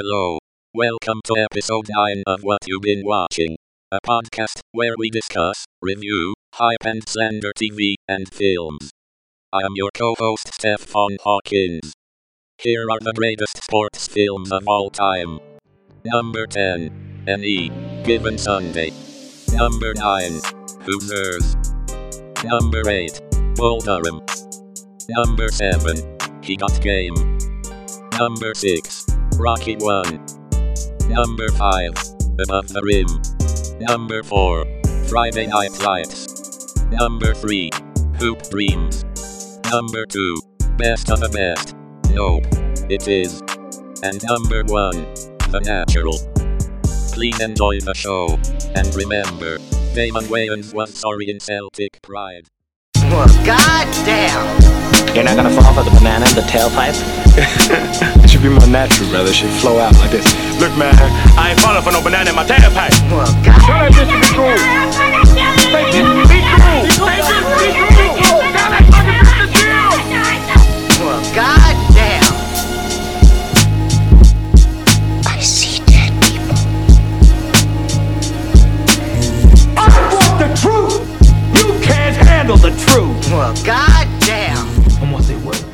Hello. Welcome to episode 9 of What You've Been Watching, a podcast where we discuss, review, hype and slander TV and films. I am your co-host Stefan Hawkins. Here are the greatest sports films of all time. Number 10, Any Given Sunday. Number 9, Hoosiers. Number 8, Bull Durham. Number 7, He Got Game. Number 6, Rocky 1. Number 5, Above the Rim. Number 4, Friday Night Lights. Number 3, Hoop Dreams. Number 2, Best of the Best. Nope, it is. And number 1, The Natural. Please enjoy the show. And remember, Damon Wayans was sorry in Celtic Pride. Well, goddamn. You're not gonna fall for the banana in the tailpipe? it should be more natural, brother. It should flow out like this. Look, man, I ain't falling for no banana in my tailpipe. Well, god. Tell that bitch to be cool. Take it, be cool. Take it, be cool. Tell that fucking bitch to chill. Well, goddamn. Handle the truth. Well, goddamn. I'm gonna say what?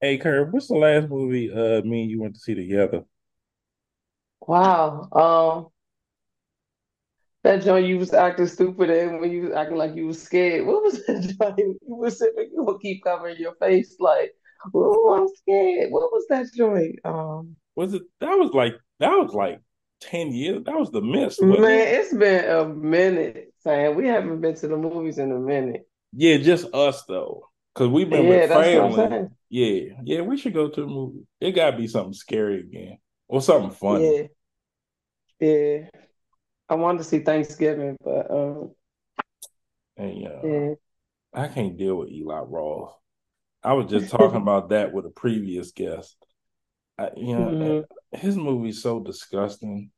Hey, Kurt, what's the last movie uh me and you went to see together? Wow. Um, that joint you was acting stupid and when you was acting like you was scared. What was that joint? You was sitting, you would keep covering your face like, oh, I'm scared. What was that joint? Um, Was it that was like that was like 10 years? That was the wasn't man, it? it's been a minute, Sam. We haven't been to the movies in a minute. Yeah, just us though. Cause we've been Yeah, with that's what I'm family. Yeah, yeah, we should go to a movie. It gotta be something scary again. Or something funny. Yeah, yeah. I wanted to see Thanksgiving, but um, And uh, yeah. I can't deal with Eli Roth. I was just talking about that with a previous guest. I, you know, Mhm. his movie's so disgusting.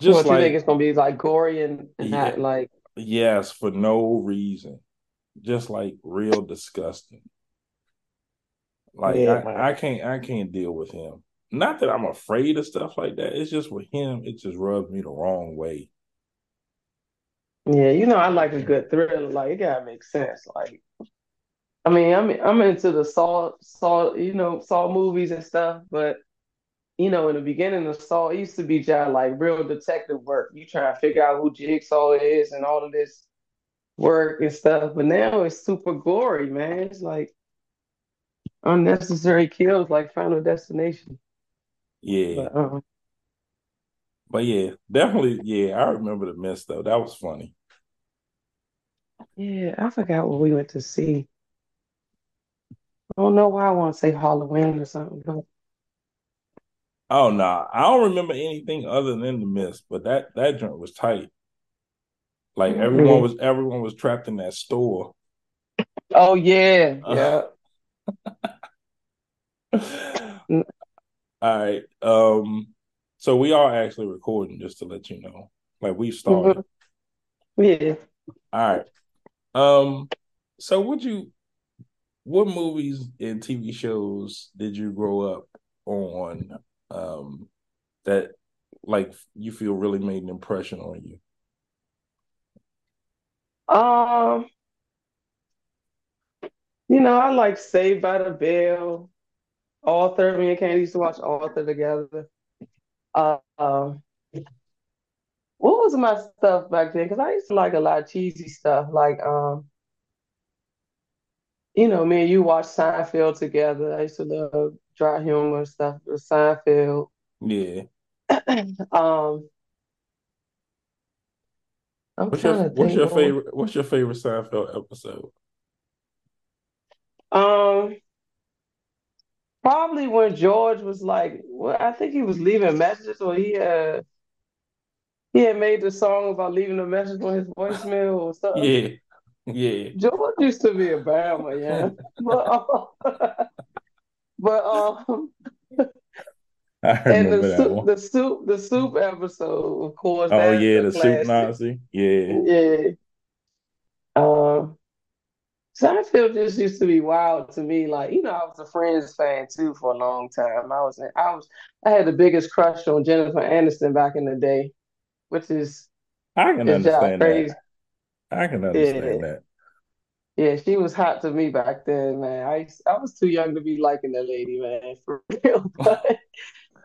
What Just you like think it's gonna be like gory and, and Yeah. not like Yes, for no reason. Just like real disgusting. Like Yeah. I, I can't I can't deal with him. Not that I'm afraid of stuff like that. It's just with him, it just rubs me the wrong way. Yeah, you know, I like a good thriller. Like it gotta make sense. Like, I mean, I'm I'm into the Saw Saw, you know, Saw movies and stuff. But you know, in the beginning of Saw, it used to be just like real detective work. You try to figure out who Jigsaw is and all of this work and stuff. But now it's super gory, man. It's like unnecessary kills, like Final Destination. Yeah. But um, But yeah, definitely, yeah, I remember the Mist though. That was funny. yeah, I forgot what we went to see. I don't know why I want to say Halloween or something, but. Oh no, I don't remember anything other than the mist, but that that joint was tight. Like everyone Mhm. was everyone was trapped in that store. Oh yeah, yeah. All right. Um, so we are actually recording, just to let you know. Like we started. Yeah. All right. Um, so would you what movies and TV shows did you grow up on um that like you feel really made an impression on you? Um, you know, I like Saved by the Bell, Arthur. Me and Candy used to watch Arthur together. Uh, um, what was my stuff back then? Because I used to like a lot of cheesy stuff, like um, you know, me and you watched Seinfeld together. I used to love dry humor stuff with Seinfeld. Yeah. Um, I'm What's trying your what's your favorite what's your favorite Seinfeld episode? Um, probably when George was like, well, I think he was leaving messages, or he had he had made the song about leaving a message on his voicemail or something. Yeah. Yeah. George used to be a Bama, yeah, but uh, but um, I and the soup, the soup, the soup episode, of course. Oh yeah, the soup. Nazi. Yeah. Yeah. Um, Seinfeld just used to be wild to me. Like, you know, I was a Friends fan too for a long time. I was I was I had the biggest crush on Jennifer Aniston back in the day, which is I can understand crazy. that. I can understand Yeah. that. Yeah, she was hot to me back then, man. I I was too young to be liking that lady, man, for real. But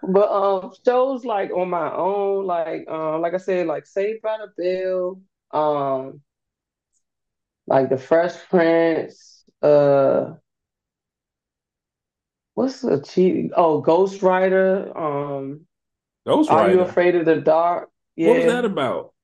but um shows like on my own, like um like I said, like Saved by the Bell, um like The Fresh Prince, uh what's the cheat? Oh, Ghostwriter, um Ghost Are You Rider. Afraid of the Dark? Yeah. What was that about?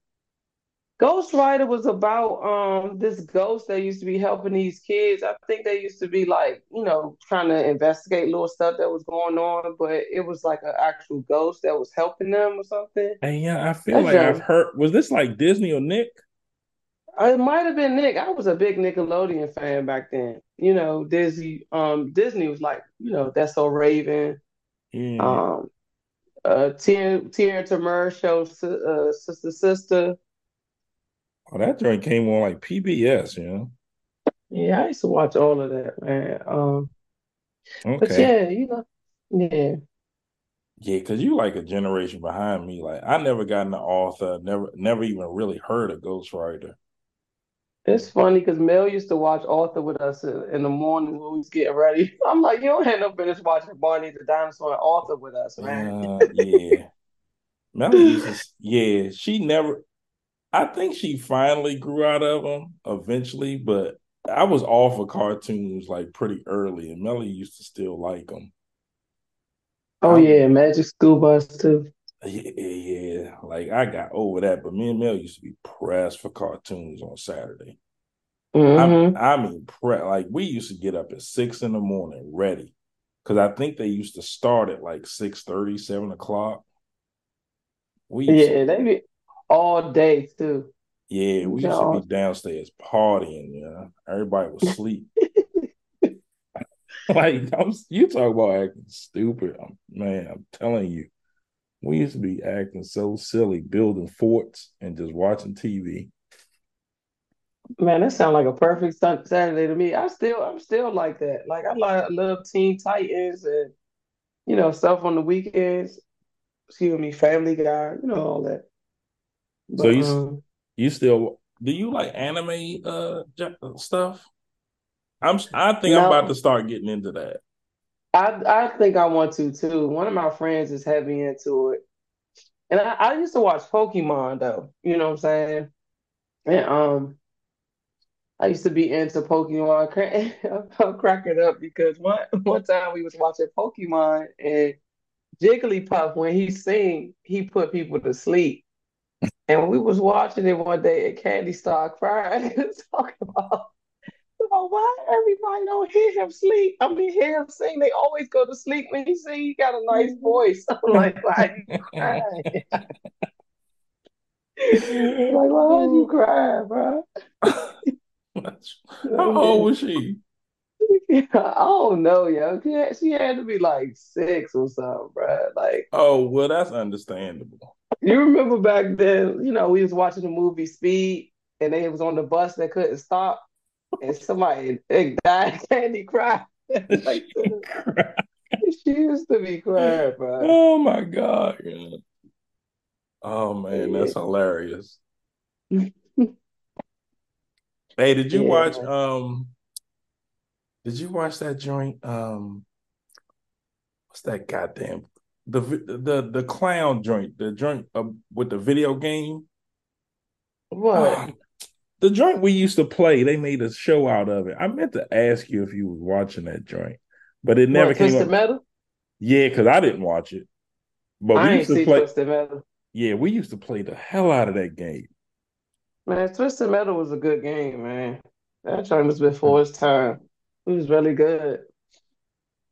Ghostwriter was about um this ghost that used to be helping these kids. I think they used to be like, you know, trying to investigate little stuff that was going on, but it was like an actual ghost that was helping them or something. And yeah, I feel That's like I've heard. Was this like Disney or Nick? It might have been Nick. I was a big Nickelodeon fan back then. You know, Disney, um, Disney was like, you know, That's So Raven, Yeah. um, uh, Tia, Tia Tamera show, uh, Sister Sister. Oh, that joint came on like PBS, you know. Yeah, I used to watch all of that, man. Um, but yeah, you know, yeah. Yeah, because you like a generation behind me. Like I never got into Arthur, never never even really heard a Ghostwriter. It's funny because Mel used to watch Arthur with us in in the morning when we was getting ready. I'm like, you don't have no business watching Barney the Dinosaur and Arthur with us, man. Uh, yeah. Mel used to, yeah, she never, I think she finally grew out of them eventually, but I was off of cartoons like pretty early, and Melly used to still like them. Oh yeah, Magic School Bus too. Yeah, yeah, like I got over that, but me and Mel used to be pressed for cartoons on Saturday. hmm I'm, I mean, pre- like we used to get up at six in the morning ready, because I think they used to start at like six thirty, seven o'clock. We used to Yeah, they be all day too. Yeah, we used to be downstairs partying, you know. Everybody was asleep. like I'm, you talk about acting stupid. I'm- man, I'm telling you. We used to be acting so silly, building forts and just watching TV. Man, that sounds like a perfect Saturday to me. I still, I'm still like that. Like I like, love Teen Titans and you know stuff on the weekends. Excuse me, Family Guy, you know all that. So you um, You still do you like anime uh stuff? I'm I think I'm about to start getting into that. I I think I want to too. One of my friends is heavy into it, and I, I used to watch Pokemon though. You know what I'm saying? And um, I used to be into Pokemon. I'm cracking up because one one time we was watching Pokemon and Jigglypuff when he sing, he put people to sleep. And we was watching it one day and Candy started crying and talking about, about why everybody don't hear him sleep. I mean hear him sing. They always go to sleep when he sing. He got a nice voice. I'm like, why you crying? like, why you crying, bro? How old was she? I don't know, yo. She had, she had to be like six or something, bro. Like, Oh, well, that's understandable. You remember back then, you know, we was watching the movie Speed, and they was on the bus that couldn't stop, and somebody they died, Candy cried. like, she used to be crying, bro. Oh my God. yeah. Oh man, that's hilarious. Hey, did you Yeah, watch um did you watch that joint? Um what's that goddamn the the the clown joint, the joint uh, with the video game? What? The joint we used to play, they made a show out of it. I meant to ask you if you was watching that joint, but it never What, came Twisted up. Metal? Yeah, because I didn't watch it. But I we ain't used to see play. Twisted Metal. Yeah, we used to play the hell out of that game. Man, Twisted Metal was a good game, man. That joint was before its time. It was really good.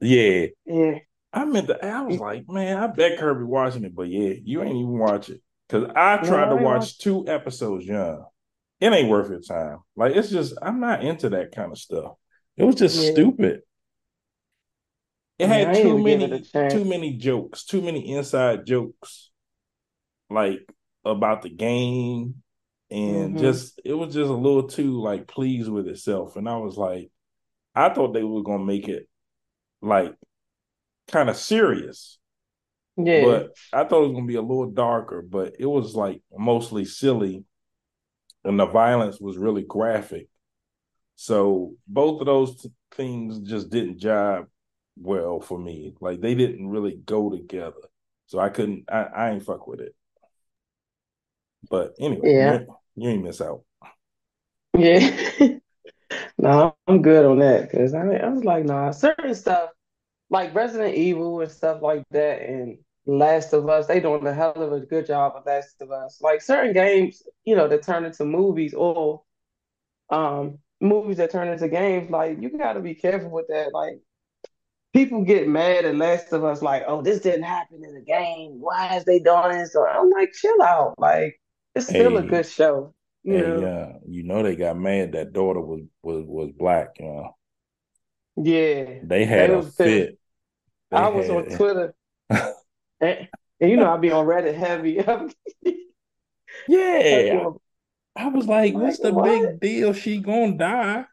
Yeah, Yeah. I meant to. I was like, man, I bet Kirby watching it, but yeah, you ain't even watch it because I tried I to watch two episodes. Young, it ain't worth your time. Like it's just, I'm not into that kind of stuff. It was just Yeah. stupid. It had I too many, it a chance. too many jokes, too many inside jokes, like about the game, and Mhm. just it was just a little too like pleased with itself. And I was like, I thought they were gonna make it like kind of serious. Yeah. But I thought it was gonna be a little darker, but it was like mostly silly, and the violence was really graphic. So both of those t- things just didn't jive well for me. Like they didn't really go together. So I couldn't. I, I ain't fuck with it. But anyway, Yeah. you, ain't- you ain't miss out. Yeah. no, I'm good on that because I, I was like, nah, certain stuff like Resident Evil and stuff like that and Last of Us, they doing a hell of a good job of Last of Us. Like certain games, you know, that turn into movies or um movies that turn into games, like you gotta be careful with that. Like people get mad at Last of Us, like, oh, this didn't happen in the game. Why is they doing this? So I'm like, chill out. Like it's still a good show. You Hey, know? uh, you know they got mad that daughter was was was black. You know Yeah. they had They a fit. They I was on Twitter, and, and you know I'd be on Reddit heavy. Yeah, I was like, Like, "What's the what? big deal? She gonna die,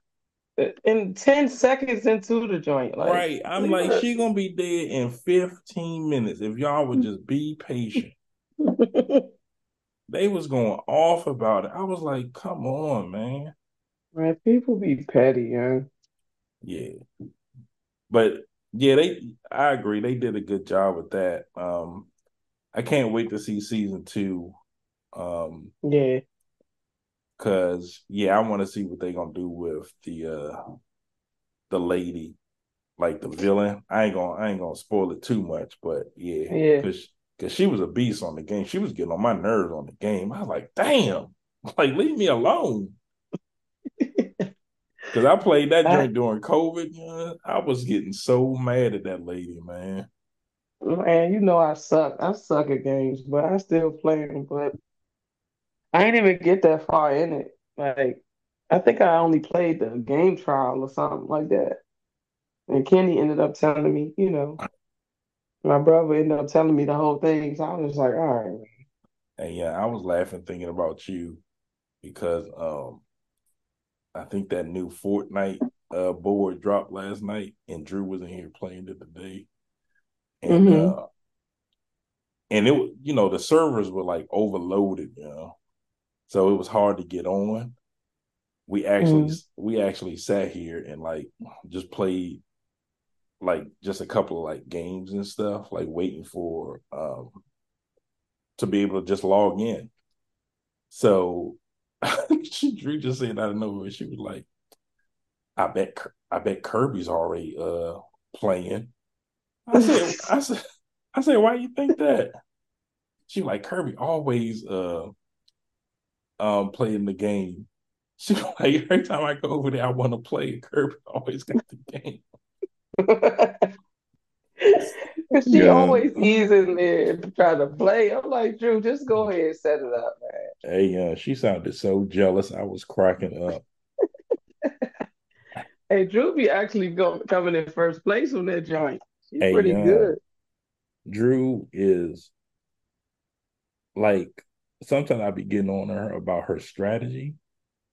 in ten seconds into the joint, like right?" I'm like, "She gonna be dead in 15 minutes if y'all would just be patient." They was going off about it. I was like, "Come on, man." Right. people be petty, man. Yeah, but yeah, they. I agree. They did a good job with that. Um, I can't wait to see season two. Um, Yeah, Cause yeah, I want to see what they gonna do with the uh the lady, like the villain. I ain't gonna I ain't gonna spoil it too much, but yeah, Yeah. cause cause she was a beast on the game. She was getting on my nerves on the game. I was like, damn, like leave me alone. Cause I played that joint during COVID. I was getting so mad at that lady, man. man, you know I suck. I suck at games, but I still play them. But I ain't even get that far in it. Like I think I only played the game trial or something like that. And Kenny ended up telling me, you know, my brother ended up telling me the whole thing. So I was like, all right, man. And yeah, I was laughing thinking about you because um I think that new Fortnite uh board dropped last night and Drew was in here playing it today. And Mhm. uh and it you know the servers were like overloaded, you know. So it was hard to get on. We actually we actually sat here and like just played like just a couple of like games and stuff, like waiting for um to be able to just log in. So She drew just said out of nowhere, she was like, I bet I bet Kirby's already uh playing. I said I said I said, why you think that? She like Kirby always uh um playing the game. She like every time I go over there, I want to play. Kirby always got the game. Cause she Yeah. always ease in there to try to play. I'm like, Drew, just go ahead and set it up, man. Hey, uh, she sounded so jealous. I was cracking up. Hey, Drew be actually go, coming in first place on that joint. She's Hey, pretty yeah. good. Drew is like sometimes I be getting on her about her strategy,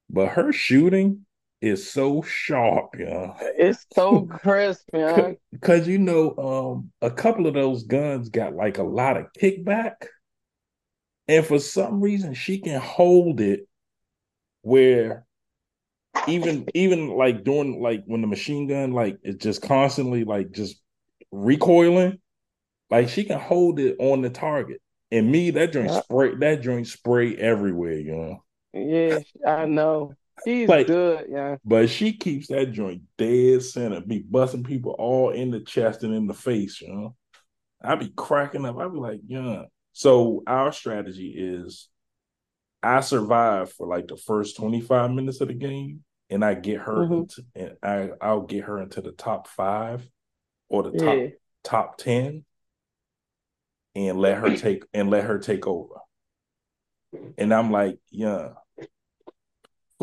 but her shooting is so sharp, yeah. It's so crisp, man. Because you know, um, a couple of those guns got like a lot of kickback, and for some reason, she can hold it where even even like during like when the machine gun like is just constantly like just recoiling, like she can hold it on the target. And me, that joint spray, that joint spray everywhere, you know. Yeah, I know. She's Like- good, yeah. But she keeps that joint dead center, be busting people all in the chest and in the face, you know. I be cracking up. I be like, yeah. So our strategy is I survive for like the first 25 minutes of the game and I get her Mhm. into and I, I'll get her into the top five or the top Yeah. top 10 and let her take and let her take over. And I'm like, yeah,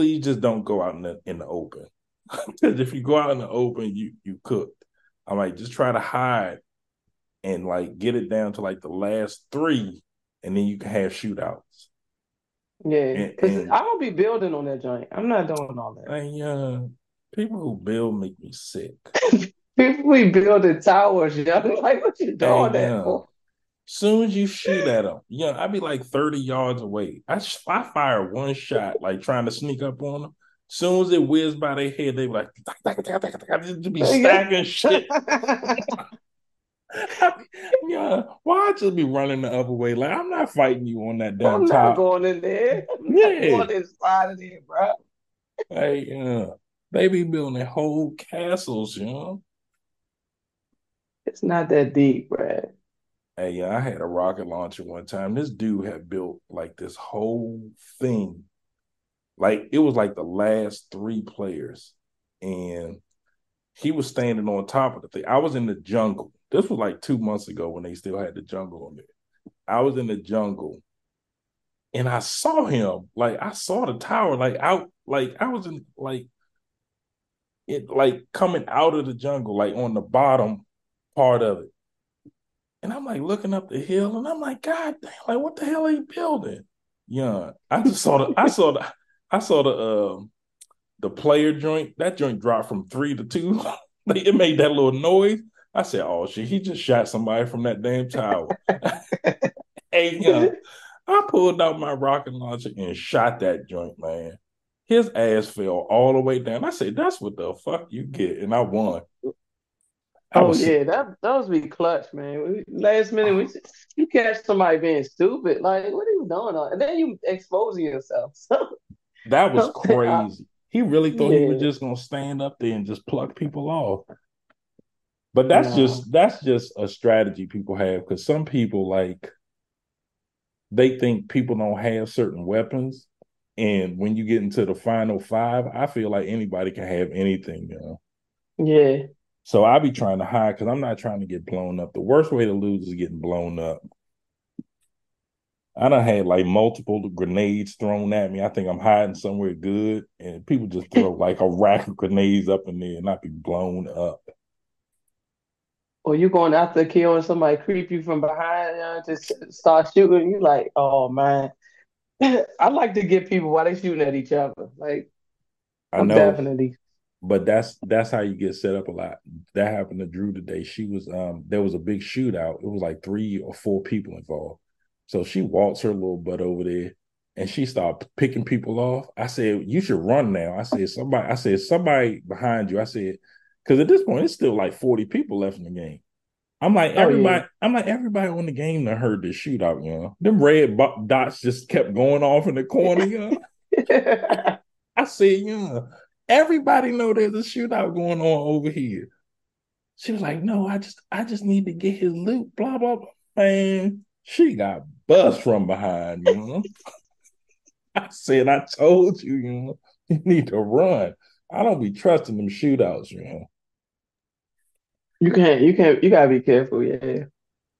please just don't go out in the in the open. Because if you go out in the open, you you cooked. I'm like, just try to hide and like get it down to like the last three, and then you can have shootouts. Yeah. And- Cause and- I don't be building on that joint. I'm not doing all that. And yeah, People who build make me sick. People be building towers, young. Like, what you doing Hey, that for? Soon as you shoot at them, yeah, I'd be like 30 yards away. I, sh- I fire one shot, like trying to sneak up on them. Soon as it whizzed by their head, they be like, just be stacking shit. yeah, why I just be running the other way? Like, I'm not fighting you on that damn I'm not top. going in there. I'm Yeah. going inside of there, bro. Hey, yeah. They be building whole castles, you know. It's not that deep, bro. Hey, yeah, I had a rocket launcher one time. This dude had built like this whole thing. Like it was like the last three players. And he was standing on top of the thing. I was in the jungle. This was like two months ago when they still had the jungle on there. I was in the jungle and I saw him. Like I saw the tower, like out, like I was in like it like coming out of the jungle, like on the bottom part of it. And I'm like looking up the hill, and I'm like, God damn, like what the hell are you building? Yeah, I just saw the, I saw the, I saw the, um, the player joint. That joint dropped from three to two. It made that little noise. I said, oh shit, he just shot somebody from that damn tower. hey, yeah, I pulled out my rocket launcher and shot that joint, man. His ass fell all the way down. I said, that's what the fuck you get, and I won. I Oh was- yeah, that those be clutch, man. Last minute, we you catch somebody being stupid. Like, what are you doing? on? And then you exposing yourself. So That was crazy. He really thought he was just gonna stand up there and just pluck people off. But that's No. just that's just a strategy people have because some people like they think people don't have certain weapons. And when you get into the final five, I feel like anybody can have anything, you know. yeah, So I be trying to hide because I'm not trying to get blown up. The worst way to lose is getting blown up. I done had like multiple grenades thrown at me. I think I'm hiding somewhere good, and people just throw like a rack of grenades up in there, and I be blown up. or you going after a kill and somebody creep you from behind, you know, just start shooting. You like, oh man. I like to get people while they shooting at each other. Like, I I'm know, definitely. But that's that's how you get set up a lot. That happened to Drew today. She was um there was a big shootout. It was like three or four people involved. So she walks her little butt over there and she started picking people off. I said, You should run now. I said, somebody, I said, somebody behind you. I said, because at this point it's still like 40 people left in the game. I'm like, Oh, yeah. everybody, I'm like, everybody on the game that heard this shootout, you know. Them red dots just kept going off in the corner, you know. I said, yeah, everybody know there's a shootout going on over here. She was like, no, I just I just need to get his loot, blah, blah, blah. Man, she got bust from behind, you know. I said, I told you, you know, you need to run. I don't be trusting them shootouts, you know. You can't, you can't, you gotta be careful, yeah.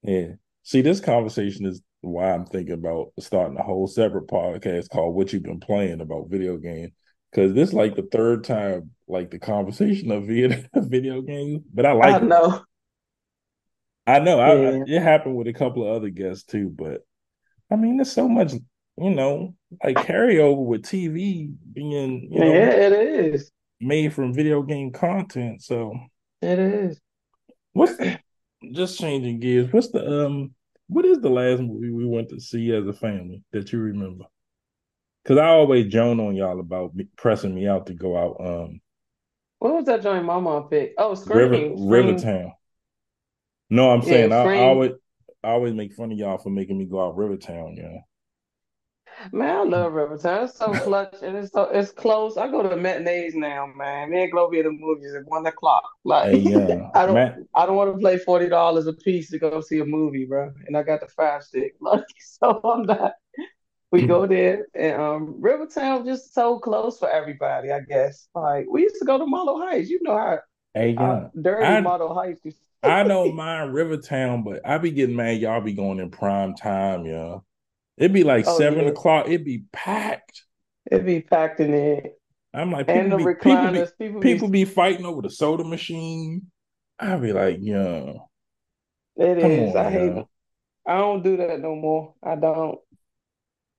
Yeah. See, this conversation is why I'm thinking about starting a whole separate podcast called What You've Been Playing about video games. Because this is like the third time, like the conversation of video, video games. But I like I it. know. I know. I, I- it happened with a couple of other guests too. But I mean, there's so much, you know, like carryover with TV being, you know, Yeah, it is. made from video game content. So It is. What's just changing gears? What's the um? What is the last movie we went to see as a family that you remember? Because I always joan on y'all about me, pressing me out to go out. Um, What was that joint my mom picked? Oh, River Scream. Scream. Rivertown. No, I'm Yeah, saying I, I always I always make fun of y'all for making me go out Rivertown. Yeah, Man, I love Rivertown. It's so clutch and it's so it's close. I go to the matinees now, man. Me and Globe at the movies at one o'clock. Like hey, yeah, I don't Matt. I don't want to play forty dollars a piece to go see a movie, bro. And I got the five stick. Like, so I'm not. We go there and um Rivertown just so close for everybody, I guess. Like we used to go to Marlow Heights. You know how, Hey, yeah. dirty I- Marlow Heights used I don't mind Rivertown, but I be getting mad. Y'all be going in prime time, yeah. It'd be like Oh, seven yeah. o'clock. It'd be packed. It'd be packed in there. I'm like, And the people be, people be people be, people be fighting over the soda machine. I'd be like, yeah, it come on, I hate. I don't do that no more. I don't.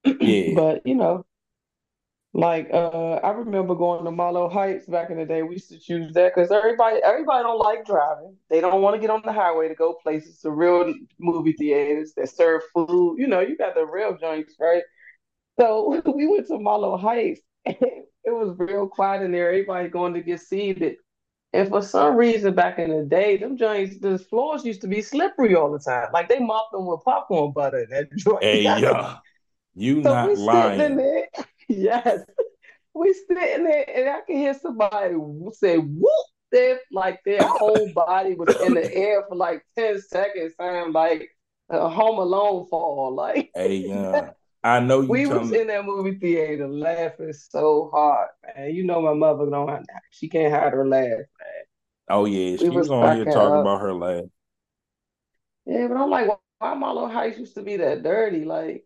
Yeah. But you know, Like uh, I remember going to Marlow Heights back in the day. We used to choose that because everybody everybody don't like driving. They don't want to get on the highway to go places. The real movie theaters that serve food. You know, you got the real joints, right? So we went to Marlow Heights. And it was real quiet in there. Everybody going to get seated. And for some reason, back in the day, them joints, the floors used to be slippery all the time. Like they mopped them with popcorn butter that joint. Hey, yeah, you So not we lying. there. Yes. We sitting there and I can hear somebody say whoop there like their whole body was in the air for like 10 seconds, sound like a home alone fall. Like Hey, yeah, I know you we was in that movie theater laughing so hard, man. You know my mother don't have she can't hide her laugh, man. Oh yeah, We she was was on here talking up. about her laugh. Yeah, but I'm like, why Marlow Heights used to be that dirty? Like,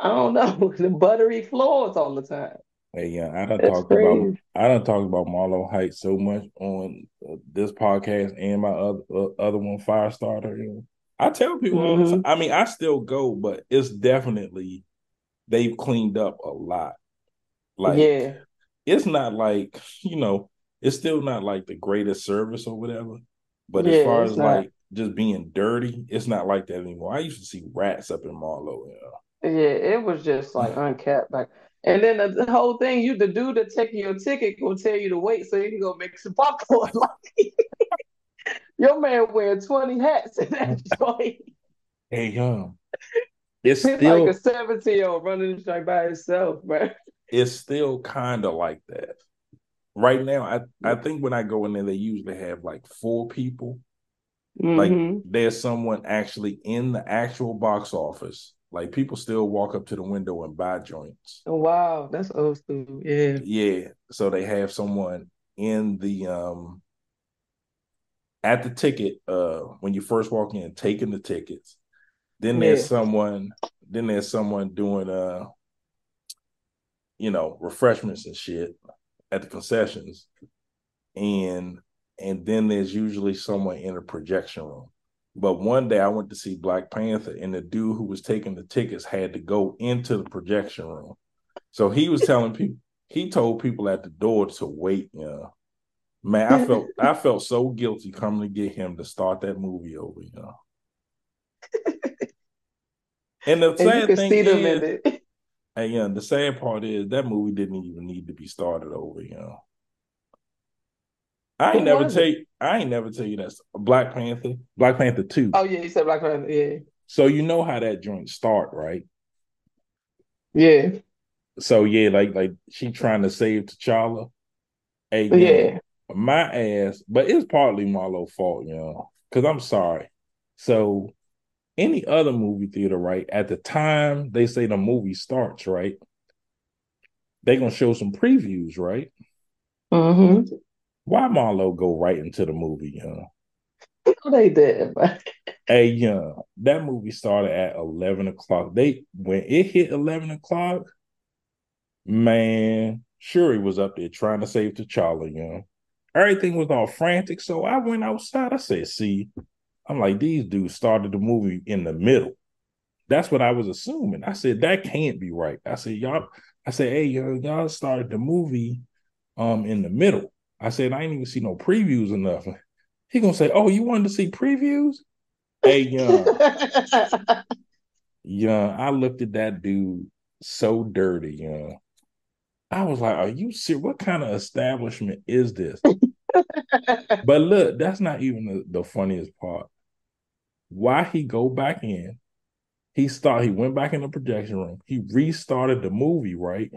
I don't know, the buttery floors all the time. Hey, yeah, I don't talk about. I done talked about Marlow Heights so much on uh, this podcast and my other uh, other one, Firestarter. You know. I tell people all the hmm. I mean, I still go, but it's definitely they've cleaned up a lot. Like Yeah, it's not like you know, it's still not like the greatest service or whatever. But as far as not. like just being dirty, it's not like that anymore. I used to see rats up in Marlow. You know. Yeah, it was just like uncapped back. And then the, the whole thing, you the dude that taking your ticket will tell you to wait so you can go make some popcorn. Like your man wearing 20 hats in that joint. Hey, um, it's like a still 17 year old running the joint by himself, man. it's still kind of like that. Right now, I I think when I go in there, they usually have like four people. Like hmm there's someone actually in the actual box office. Like people still walk up to the window and buy joints. Wow, that's old school. Yeah. Yeah, so they have someone in the um at the ticket uh when you first walk in taking the tickets. Then there's Yeah. someone then there's someone doing uh you know refreshments and shit at the concessions and and then there's usually someone in a projection room. But one day I went to see Black Panther and the dude who was taking the tickets had to go into the projection room. So he was telling people he told people at the door to wait, you know. Man, I felt I felt so guilty coming to get him to start that movie over, you know. And the And you sad can thing see them in is, and yeah, the sad part is that movie didn't even need to be started over, you know. I ain't never tell you, I ain't never tell you that's Black Panther, Black Panther 2. Oh yeah, you said Black Panther. Yeah. So you know how that joint start, right? Yeah. So yeah, like like she trying to save T'Challa. Hey, Yeah. yeah, my ass, but it's partly Marlow's fault, you know, because I'm sorry. So any other movie theater, right? At the time they say the movie starts, right? They gonna show some previews, right? hmm Why Marlow go right into the movie, you know? They did, man. Hey, yeah, that movie started at eleven o'clock. They when it hit eleven o'clock, man, Shuri was up there trying to save T'Challa. You know, everything was all frantic. So I went outside. I said, "See, I'm like these dudes started the movie in the middle. That's what I was assuming. I said that can't be right. I said y'all. I said, hey, y'all started the movie um in the middle. I said I ain't even see no previews or nothing. He gonna say, oh, you wanted to see previews? Hey, young, young. I looked at that dude so dirty, young. I was like, are you serious? What kind of establishment is this? But look, that's not even the, the funniest part. Why he go back in? He start. He went back in the projection room. He restarted the movie, right?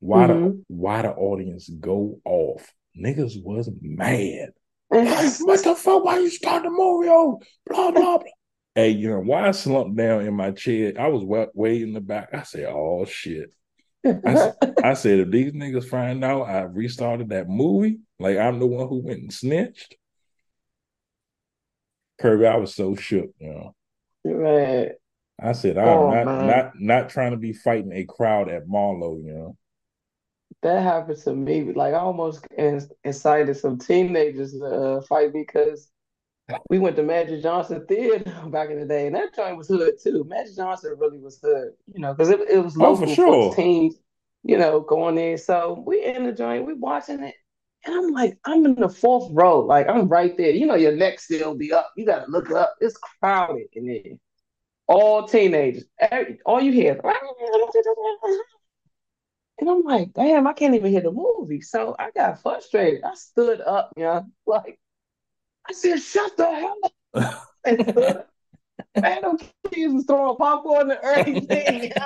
Why the Mhm. why the audience go off? Niggas was mad. Like, what the fuck? Why you start the movie? Oh, blah blah blah. Hey, you know why I slumped down in my chair? I was way, way in the back. I said, "Oh shit." I said, if these niggas find out I restarted that movie, like I'm the one who went and snitched. Kirby, I was so shook, you know. Man, I said, I'm Oh, not man. not not trying to be fighting a crowd at Marlow, you know. That happened to me. Like I almost incited some teenagers to uh, fight because we went to Magic Johnson Theater back in the day, and that joint was hood too. Magic Johnson really was hood, you know, because it, it was Oh, for local sure. teens. you know, going in. So we in the joint, we watching it. And I'm like, I'm in the fourth row. Like I'm right there. You know, your neck still be up. You gotta look up. It's crowded in there. All teenagers. Every, all you hear. And I'm like, damn, I can't even hear the movie. So I got frustrated. I stood up, you know, like I said, shut the hell up. and stood up. Man, them kids was throwing popcorn and everything.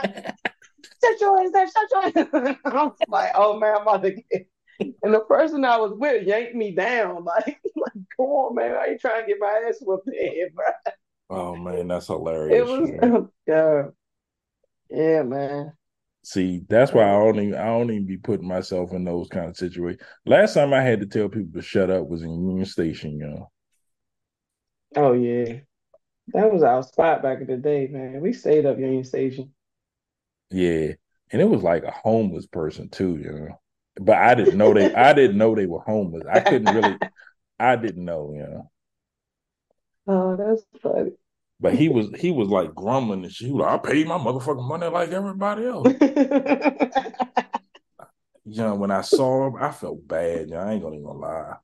shut your ass down, shut your ass. I was like, oh man, I'm about to get and the person I was with yanked me down. Like, like, come on, man. I ain't trying to get my ass whooped in bro. Oh man, that's hilarious. It was man. yeah. Yeah, man. See, that's why I don't even I don't even be putting myself in those kind of situations. Last time I had to tell people to shut up was in Union Station, you know. Oh yeah. That was our spot back in the day, man. We stayed up Union Station. Yeah. And it was like a homeless person too, you know. But I didn't know they I didn't know they were homeless. I couldn't really I didn't know, you know. Oh, that's funny. But he was he was like grumbling and shit. Was like, I paid my motherfucking money like everybody else. you know, when I saw him, I felt bad. You know, I ain't gonna even lie.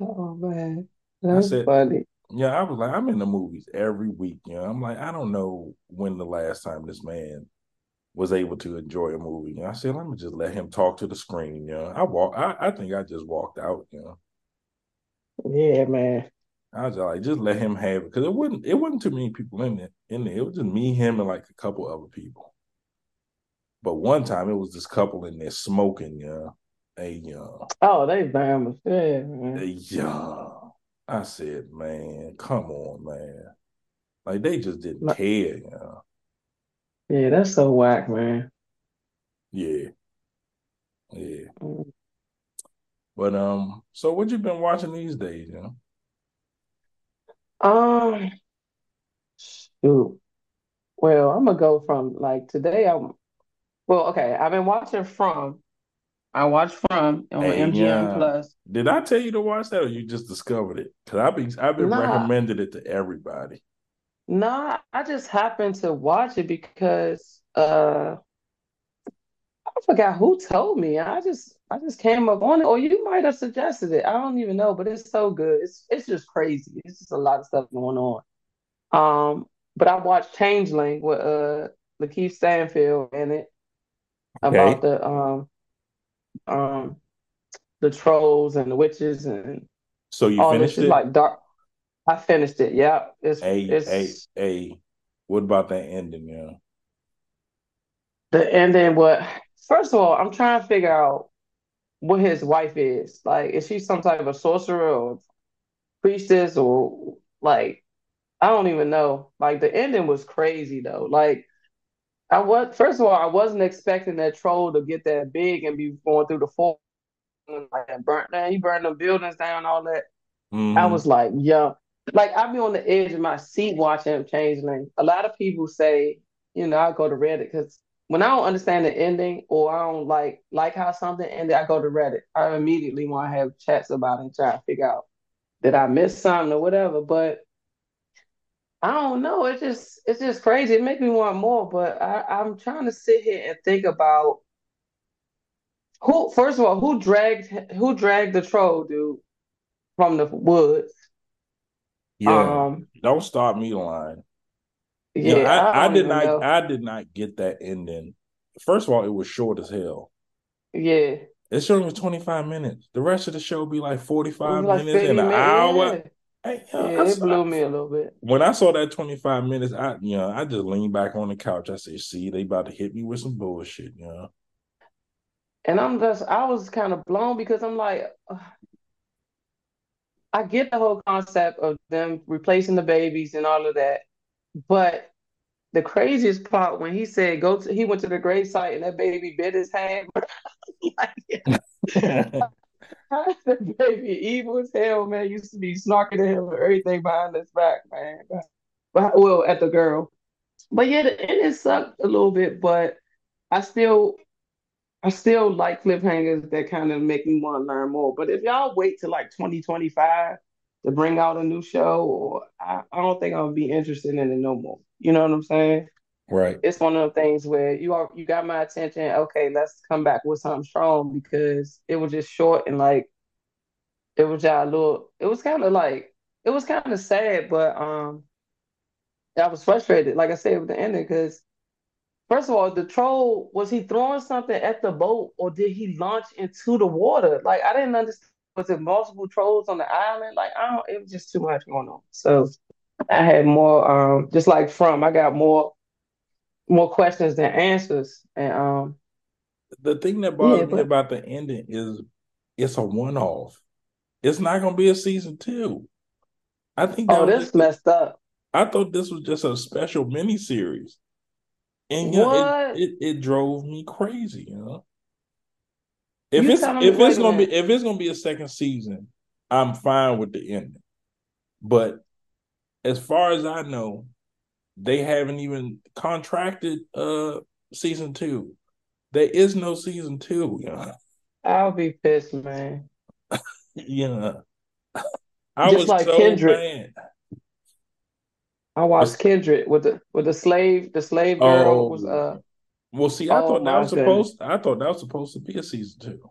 oh man. That's said- funny. Yeah, I was like, I'm in the movies every week. You know, I'm like, I don't know when the last time this man was able to enjoy a movie. You know, I said, let me just let him talk to the screen. You know, I walk. I, I think I just walked out. You know, Yeah, man. I was like, just let him have it because it wasn't. It wasn't too many people in there. In there, it was just me, him, and like a couple other people. But one time, it was this couple in there smoking. You know, a uh, Oh, they damn Yeah, man. a yeah. I said, man, come on, man. Like they just didn't Like- care. You know. Yeah, that's so whack, man. Yeah. Yeah. Mm. But um, so what you been watching these days, you know? Um, shoot. Well, I'm gonna go from like today. I'm well, okay. I've been watching From. I watched From on Hey, MGM yeah. Plus. Did I tell you to watch that or you just discovered it? Because I've been I've been Nah. recommended it to everybody. Nah, I just happened to watch it because uh I forgot who told me. I just I just came up on it, or you might have suggested it. I don't even know, but it's so good. It's it's just crazy. It's just a lot of stuff going on. Um, but I watched Changeling with uh LaKeith Stanfield in it about the um um the trolls and the witches and So you all finished it? like dark. I finished it. Yeah, it's hey, it's hey, hey. What about that ending, know? The ending. what? First of all, I'm trying to figure out what his wife is. Like, is she some type of sorcerer or priestess or like I don't even know. Like the ending was crazy though. Like I was first of all, I wasn't expecting that troll to get that big and be going through the forest and like burnt down. He burned the buildings down, all that. I Mhm. was like, yeah. Like I'd be on the edge of my seat watching him Changeling. A lot of people say, you know, I go to Reddit because when I don't understand the ending or I don't like like how something ended, I go to Reddit. I immediately want to have chats about it and try to figure out did I miss something or whatever. But I don't know. It's just it's just crazy. It makes me want more. But I, I'm trying to sit here and think about who. First of all, who dragged who dragged the troll dude from the woods? yeah. Um, Don't start me line. Yeah, Yeah, I, I, don't did not know. I did not get that ending. First of all, it was short as hell. Yeah, It showed was 25 minutes. The rest of the show be like 45 like minutes 50 and an minutes. hour. Hey, yo, yeah, I it blew me a little bit. when I saw that 25 minutes, I you know, I just leaned back on the couch. I said, see, they about to hit me with some bullshit, you know. And I'm just, I was kind of blown because I'm like, ugh. I get the whole concept of them replacing the babies and all of that, but the craziest part when he said go to, he went to the grave site and that baby bit his hand. the baby evil as hell, man. Used to be snarking at him and everything behind his back, man. But well, at the girl. But yeah, the ending sucked a little bit, but I still I still like cliffhangers that kind of make me want to learn more. But if y'all wait till like 2025 to bring out a new show, or I, I don't think I'll be interested in it no more. You know what I'm saying? Right. it's one of them things where you are you got my attention. Okay, let's come back with something strong because it was just short and like it was just a little. It was kind of like it was kind of sad, but um, I was frustrated. Like I said with the ending, because first of all, the troll was he throwing something at the boat or did he launch into the water? Like I didn't understand. Was it multiple trolls on the island? Like I don't. It was just too much going on. So I had more. Um, just like from I got more more questions than answers, and um, The thing that yeah, bothers me but about the ending is it's a one off. It's not gonna be a season two. I think oh, this just, messed up. I thought this was just a special mini series. And you know, it, it it drove me crazy, you know. If you it's if it's gonna be if it's gonna be a second season, I'm fine with the ending. But as far as I know, they haven't even contracted uh season two. There is no season two, you know. I'll be pissed, man. You know. I Just was like so Kindred. mad. I watched Kindred with the with the slave the slave girl was Oh, uh well, see, I oh thought that was goodness. supposed I thought that was supposed to be a season two.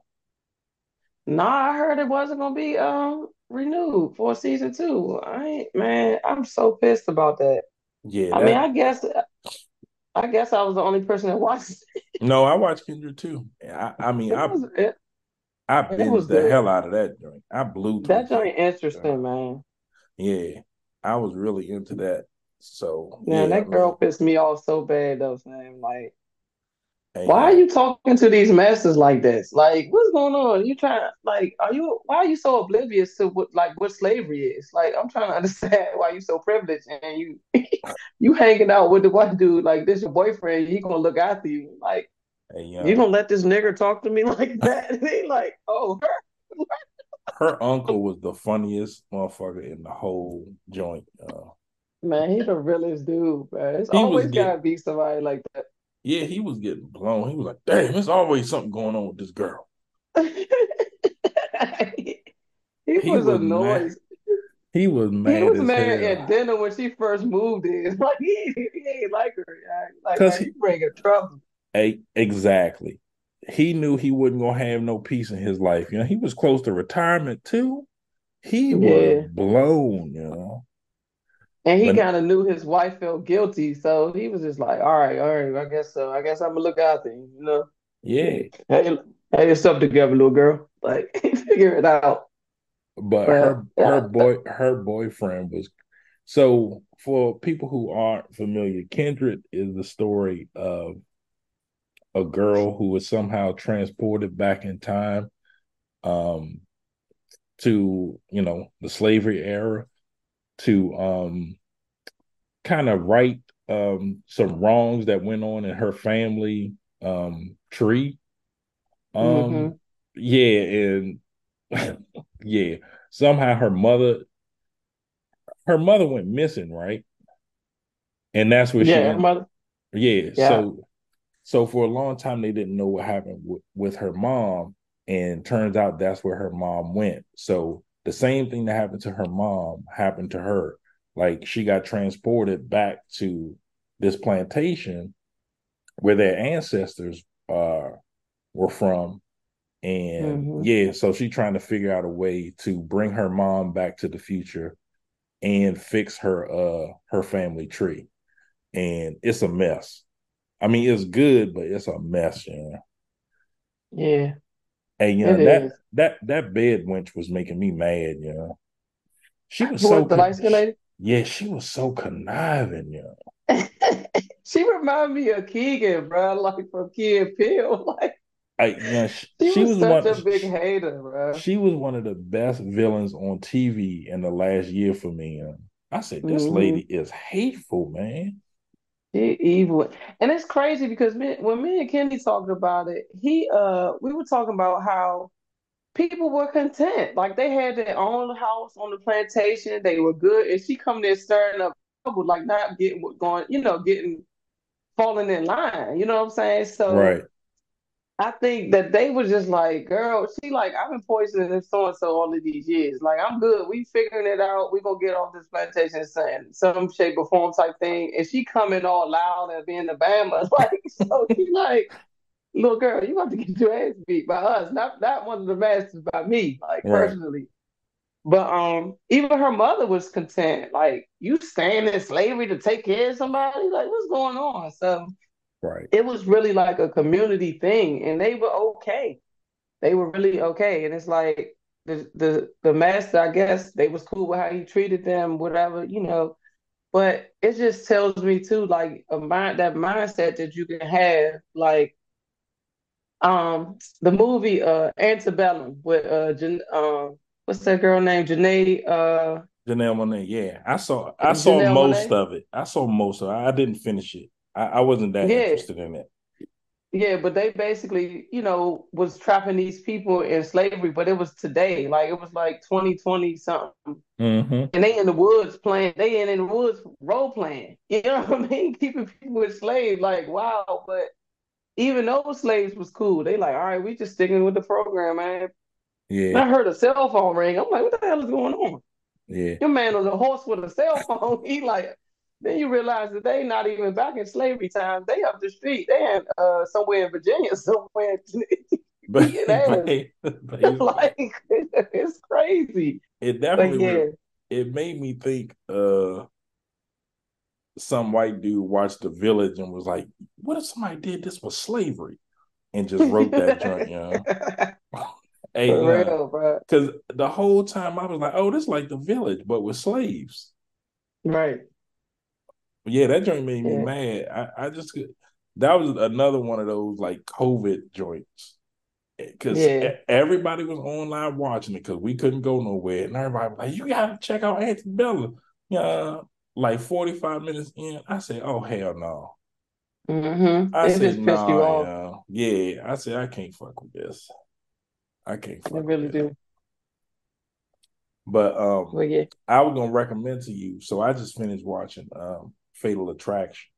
Nah, I heard it wasn't gonna be um renewed for season two. I ain't man, I'm so pissed about that. Yeah, I mean, I guess I guess I was the only person that watched it. no, I watched Kindred too. I, I mean, It I was it, I binged the good. hell out of that joint. I blew That joint interesting, man. Yeah, I was really into that. So yeah, I that girl pissed me off so bad though, Sam. Like hey, Why are you talking to these masses like this? Like, what's going on? You trying like, are you? Why are you so oblivious to what like what slavery is? Like, I'm trying to understand why you so privileged and you you hanging out with the one dude like this your boyfriend. He gonna look after you. Like, hey, you uh, gonna let this nigger talk to me like that? They like, oh, her. her uncle was the funniest motherfucker in the whole joint. Uh, man, he's the realest dude, man. It's always gotta be somebody like that. Yeah, he was getting blown. He was like, damn, there's always something going on with this girl. he He was was mad. annoyed. He was mad. He was as mad hell. at dinner when she first moved in. Like he, he ain't like her. Like he, you bringing trouble. hey, exactly. He knew he wasn't gonna have no peace in his life. You know, he was close to retirement too. He Yeah, was blown, you know. And he kind of knew his wife felt guilty, so he was just like, "All right, all right, I guess so. I guess I'm gonna look after you." You know, yeah, hey, have yourself together, little girl. Like figure it out. but But her yeah, her boy her boyfriend was so for people who aren't familiar, Kindred is the story of a girl who was somehow transported back in time um to, you know, the slavery era to um kind of right um some wrongs that went on in her family um tree. Um yeah, and yeah, somehow her mother her mother went missing, right? And that's where she Yeah, her mother. Yeah, Yeah. so so for a long time they didn't know what happened with, with her mom, and turns out that's where her mom went. So the same thing that happened to her mom happened to her. Like she got transported back to this plantation where their ancestors uh were from. And hmm yeah, so she's trying to figure out a way to bring her mom back to the future and fix her uh her family tree. And it's a mess. I mean, it's good, but it's a mess, you know. Yeah, And you it know that is. that that bed wench was making me mad, you know. She was so the light lady? yeah, she was so conniving, you know. She reminded me of Keegan, bro, like from and Peele. Like I you know she, she she was such one a big hater, bro. she was one of the best villains on TV in the last year for me. You know. I said, this hmm lady is hateful, man. Evil, and it's crazy because me, when me and Kenny talked about it, he uh, we were talking about how people were content, like they had their own house on the plantation, they were good, and she come there stirring up trouble, like not getting what going, you know, getting falling in line. You know what I'm saying? So Right. I think that they were just like, girl, she like, I've been poisoning this so and so all of these years. Like, I'm good. We figuring it out. We gonna get off this plantation saying some shape or form type thing. And she coming all loud and being the Bama. Like, so she like, little girl, you about to get your ass beat by us. Not not one of the masters by me, like Right. personally. But um, even her mother was content. Like, you staying in slavery to take care of somebody? Like, what's going on? So Right. it was really like a community thing, and they were okay. They were really okay, and it's like the the the master. I guess they was cool with how he treated them, whatever you know. But it just tells me too, like a mind that mindset that you can have, like um the movie uh Antebellum with uh Jan- um what's that girl name Janae uh Janelle Monae. Yeah, I saw. I saw most of it. I saw most of it. I didn't finish it. I, I wasn't that Yeah. interested in it. Yeah, but they basically, you know, was trapping these people in slavery, but it was today. Like it was like 2020 something. Mm-hmm. And they in the woods playing, they in, in the woods role playing. You know what I mean? Keeping people enslaved. Like, wow. But even those slaves was cool. They like, all right, we just sticking with the program, man. And Yeah. I heard a cell phone ring. I'm like, what the hell is going on? Yeah. Your man was a horse with a cell phone. He like, then you realize that they not even back in slavery times. They up the street. They in uh somewhere in Virginia, somewhere. But, Beating but, it's- like it's crazy. it definitely yeah, it made me think uh some white dude watched the village and was like, What if somebody did this for slavery? And just wrote that joint, you know. Hey, for real, bro. Cause the whole time I was like, Oh, this is like the village, but with slaves. Right. Yeah, that joint made me Yeah. mad. I, I just could that was another one of those like COVID joints. Because Yeah. everybody was online watching it because we couldn't go nowhere. And everybody was like, You gotta check out Antebellum. Yeah, like 45 minutes in, I said, Oh hell no. Mm-hmm. I It said just pissed you nah, off. yeah. Yeah. I said I can't fuck with this. I can't fuck It really with it. do. But um But yeah. I was gonna recommend to you. So I just finished watching um Fatal Attraction.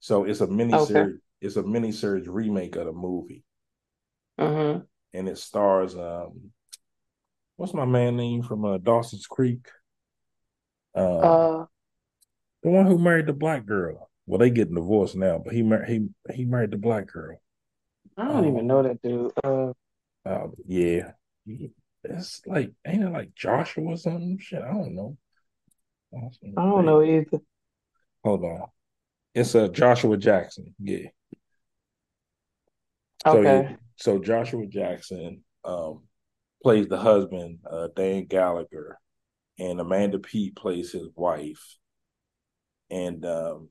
So it's a mini Okay. series. It's a mini series remake of the movie, Mm-hmm. and it stars um, what's my man name from uh, Dawson's Creek? Uh, Uh the one who married the black girl. Well, they getting divorced now, but he mar- he he married the black girl. I don't even know that dude. Uh Uh, yeah, it's like ain't it like Joshua or something? Shit, I don't know. I don't know either. Hold on, it's uh Joshua Jackson. Yeah. So Okay. yeah, so Joshua Jackson um plays the husband, uh Dan Gallagher, and Amanda Peet plays his wife. And um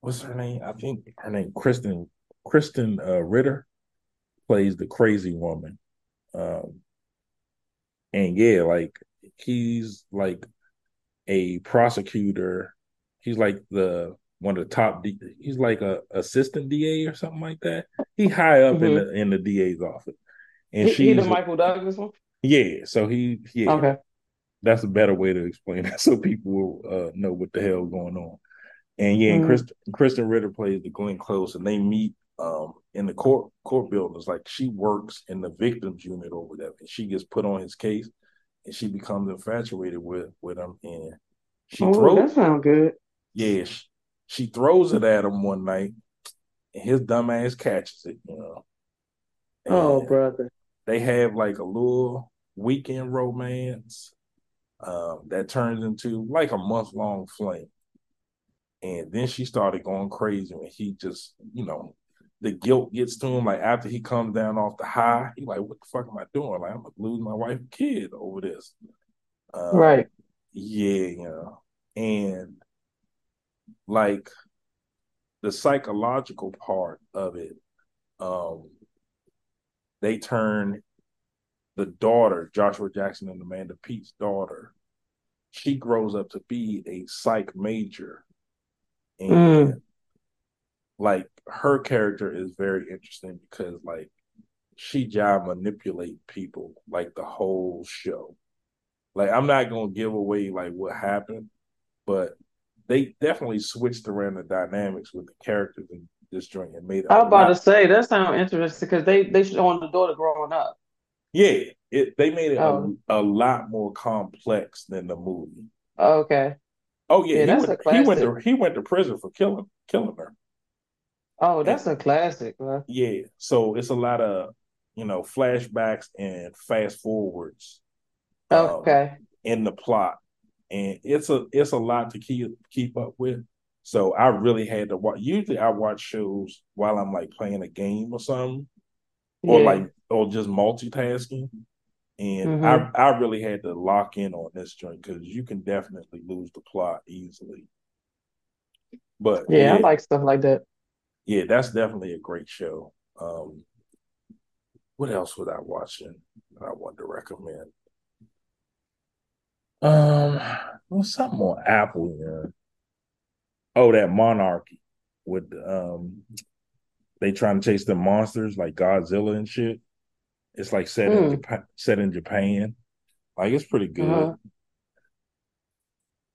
what's her name? I think her name Krysten Krysten uh Ritter plays the crazy woman. Um and yeah, like he's like a prosecutor. He's like the one of the top. D, he's like a assistant DA or something like that. He high up in the in the DA's office, and He, he the Michael Douglas one? yeah. So he yeah. Okay. That's a better way to explain it, so people will uh, know what the hell going on. And yeah, and Mhm. Krysten, Krysten Ritter plays the Glenn Close, and they meet um in the court court buildings. Like she works in the victims unit over there, and she gets put on his case, she becomes infatuated with with him, and she Oh, throws that sounds good. yeah, she, she throws it at him one night, and his dumb ass catches it. You know, Oh, brother. they have like a little weekend romance um, that turns into like a month long fling. And then she started going crazy when he just, you know, the guilt gets to him. Like after he comes down off the high, he like, what the fuck am I doing? Like I'm gonna lose my wife and kid over this. Um, Right. Yeah, you know. And like the psychological part of it, um, they turn the daughter, Joshua Jackson and Amanda Peet's daughter, she grows up to be a psych major. And Mm. Like her character is very interesting because like she job manipulate people like the whole show. Like I'm not gonna give away like what happened, but they definitely switched around the dynamics with the characters in this joint and made it I was about lot. to say that sounds interesting because they they showing the daughter growing up. Yeah, it they made it Oh. a, a lot more complex than the movie. Oh, okay. Oh yeah, Yeah, he that's went he went to he went to prison for killing killing her. Oh, that's a classic, bro. Yeah, so it's a lot of you know flashbacks and fast forwards um, Okay. in the plot, and it's a it's a lot to keep keep up with. So I really had to watch. Usually, I watch shows while I'm like playing a game or something, or Yeah. like or just multitasking. And I I really had to lock in on this joint because you can definitely lose the plot easily. But Yeah, I like stuff like that. Yeah, that's definitely a great show. Um, what else was I watching that I wanted to recommend? Um, was something on Apple here. Oh, that Monarchy with um, they trying to chase the monsters like Godzilla and shit. It's like set in Hmm. Japan, set in Japan. Like it's pretty good. Uh-huh.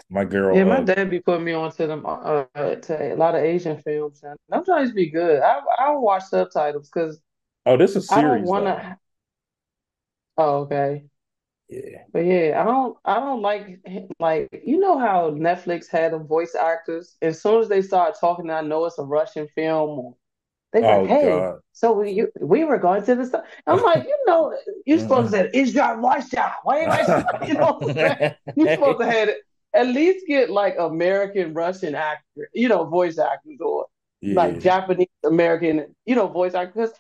My girl, Yeah, my uh, dad be putting me on to them uh, to a lot of Asian films, and them trying to be good. I I watch subtitles because oh, this is a I don't series want to. Oh, okay. Yeah. But yeah, I don't I don't like like you know how Netflix had the voice actors. As soon as they start talking, I know it's a Russian film. They Oh like, hey, God. so we you, we were going to the. st-" I'm like, you know, you're supposed to say is your Russia? Why am I? You know, I'm you're supposed to have it. At least get like American Russian actor, you know, voice actors or like Japanese American, you know, voice actors.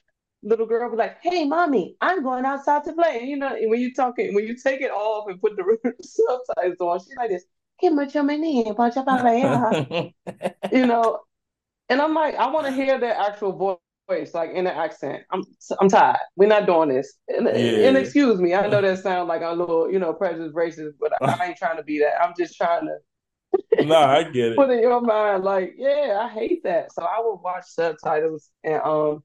Little girl be like, "Hey, mommy, I'm going outside to play." And, you know, and when you talking, when you take it off and put the subtitles on, she's like this, "Que mucho menino, mucho papaya," you know. And I'm like, I want to hear their actual voice, like in the accent. I'm, I'm tired. We're not doing this. And, Yeah. and excuse me, I know that sounds like a little, you know, prejudice, racist, but I ain't trying to be that. I'm just trying to No, I get it. put it. in your mind, like, yeah, I hate that. So I would watch subtitles, and um,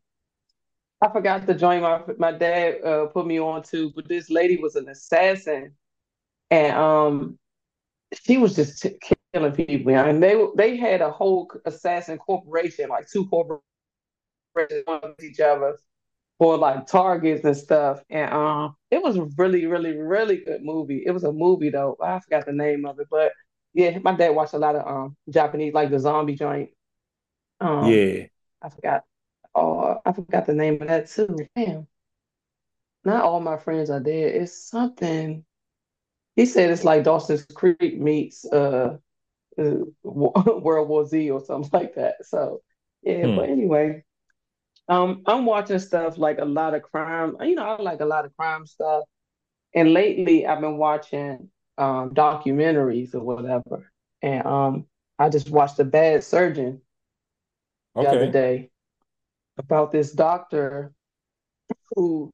I forgot to join my my dad uh, put me on to, but this lady was an assassin, and um, she was just t- killing people. And they they had a whole assassin corporation, like two corporations each other for like targets and stuff. And um, it was really, really, really good movie. It was a movie though. I forgot the name of it, but yeah, my dad watched a lot of um Japanese, like the zombie joint. Um, Yeah. I forgot. Oh, I forgot the name of that too. Damn. Not all my friends are dead. It's something. He said it's like Dawson's Creek meets uh, uh World War Z or something like that. So yeah, Hmm. but anyway, um, I'm watching stuff like a lot of crime. You know, I like a lot of crime stuff. And lately, I've been watching um documentaries or whatever. And um, I just watched The Bad Surgeon the other day about this doctor who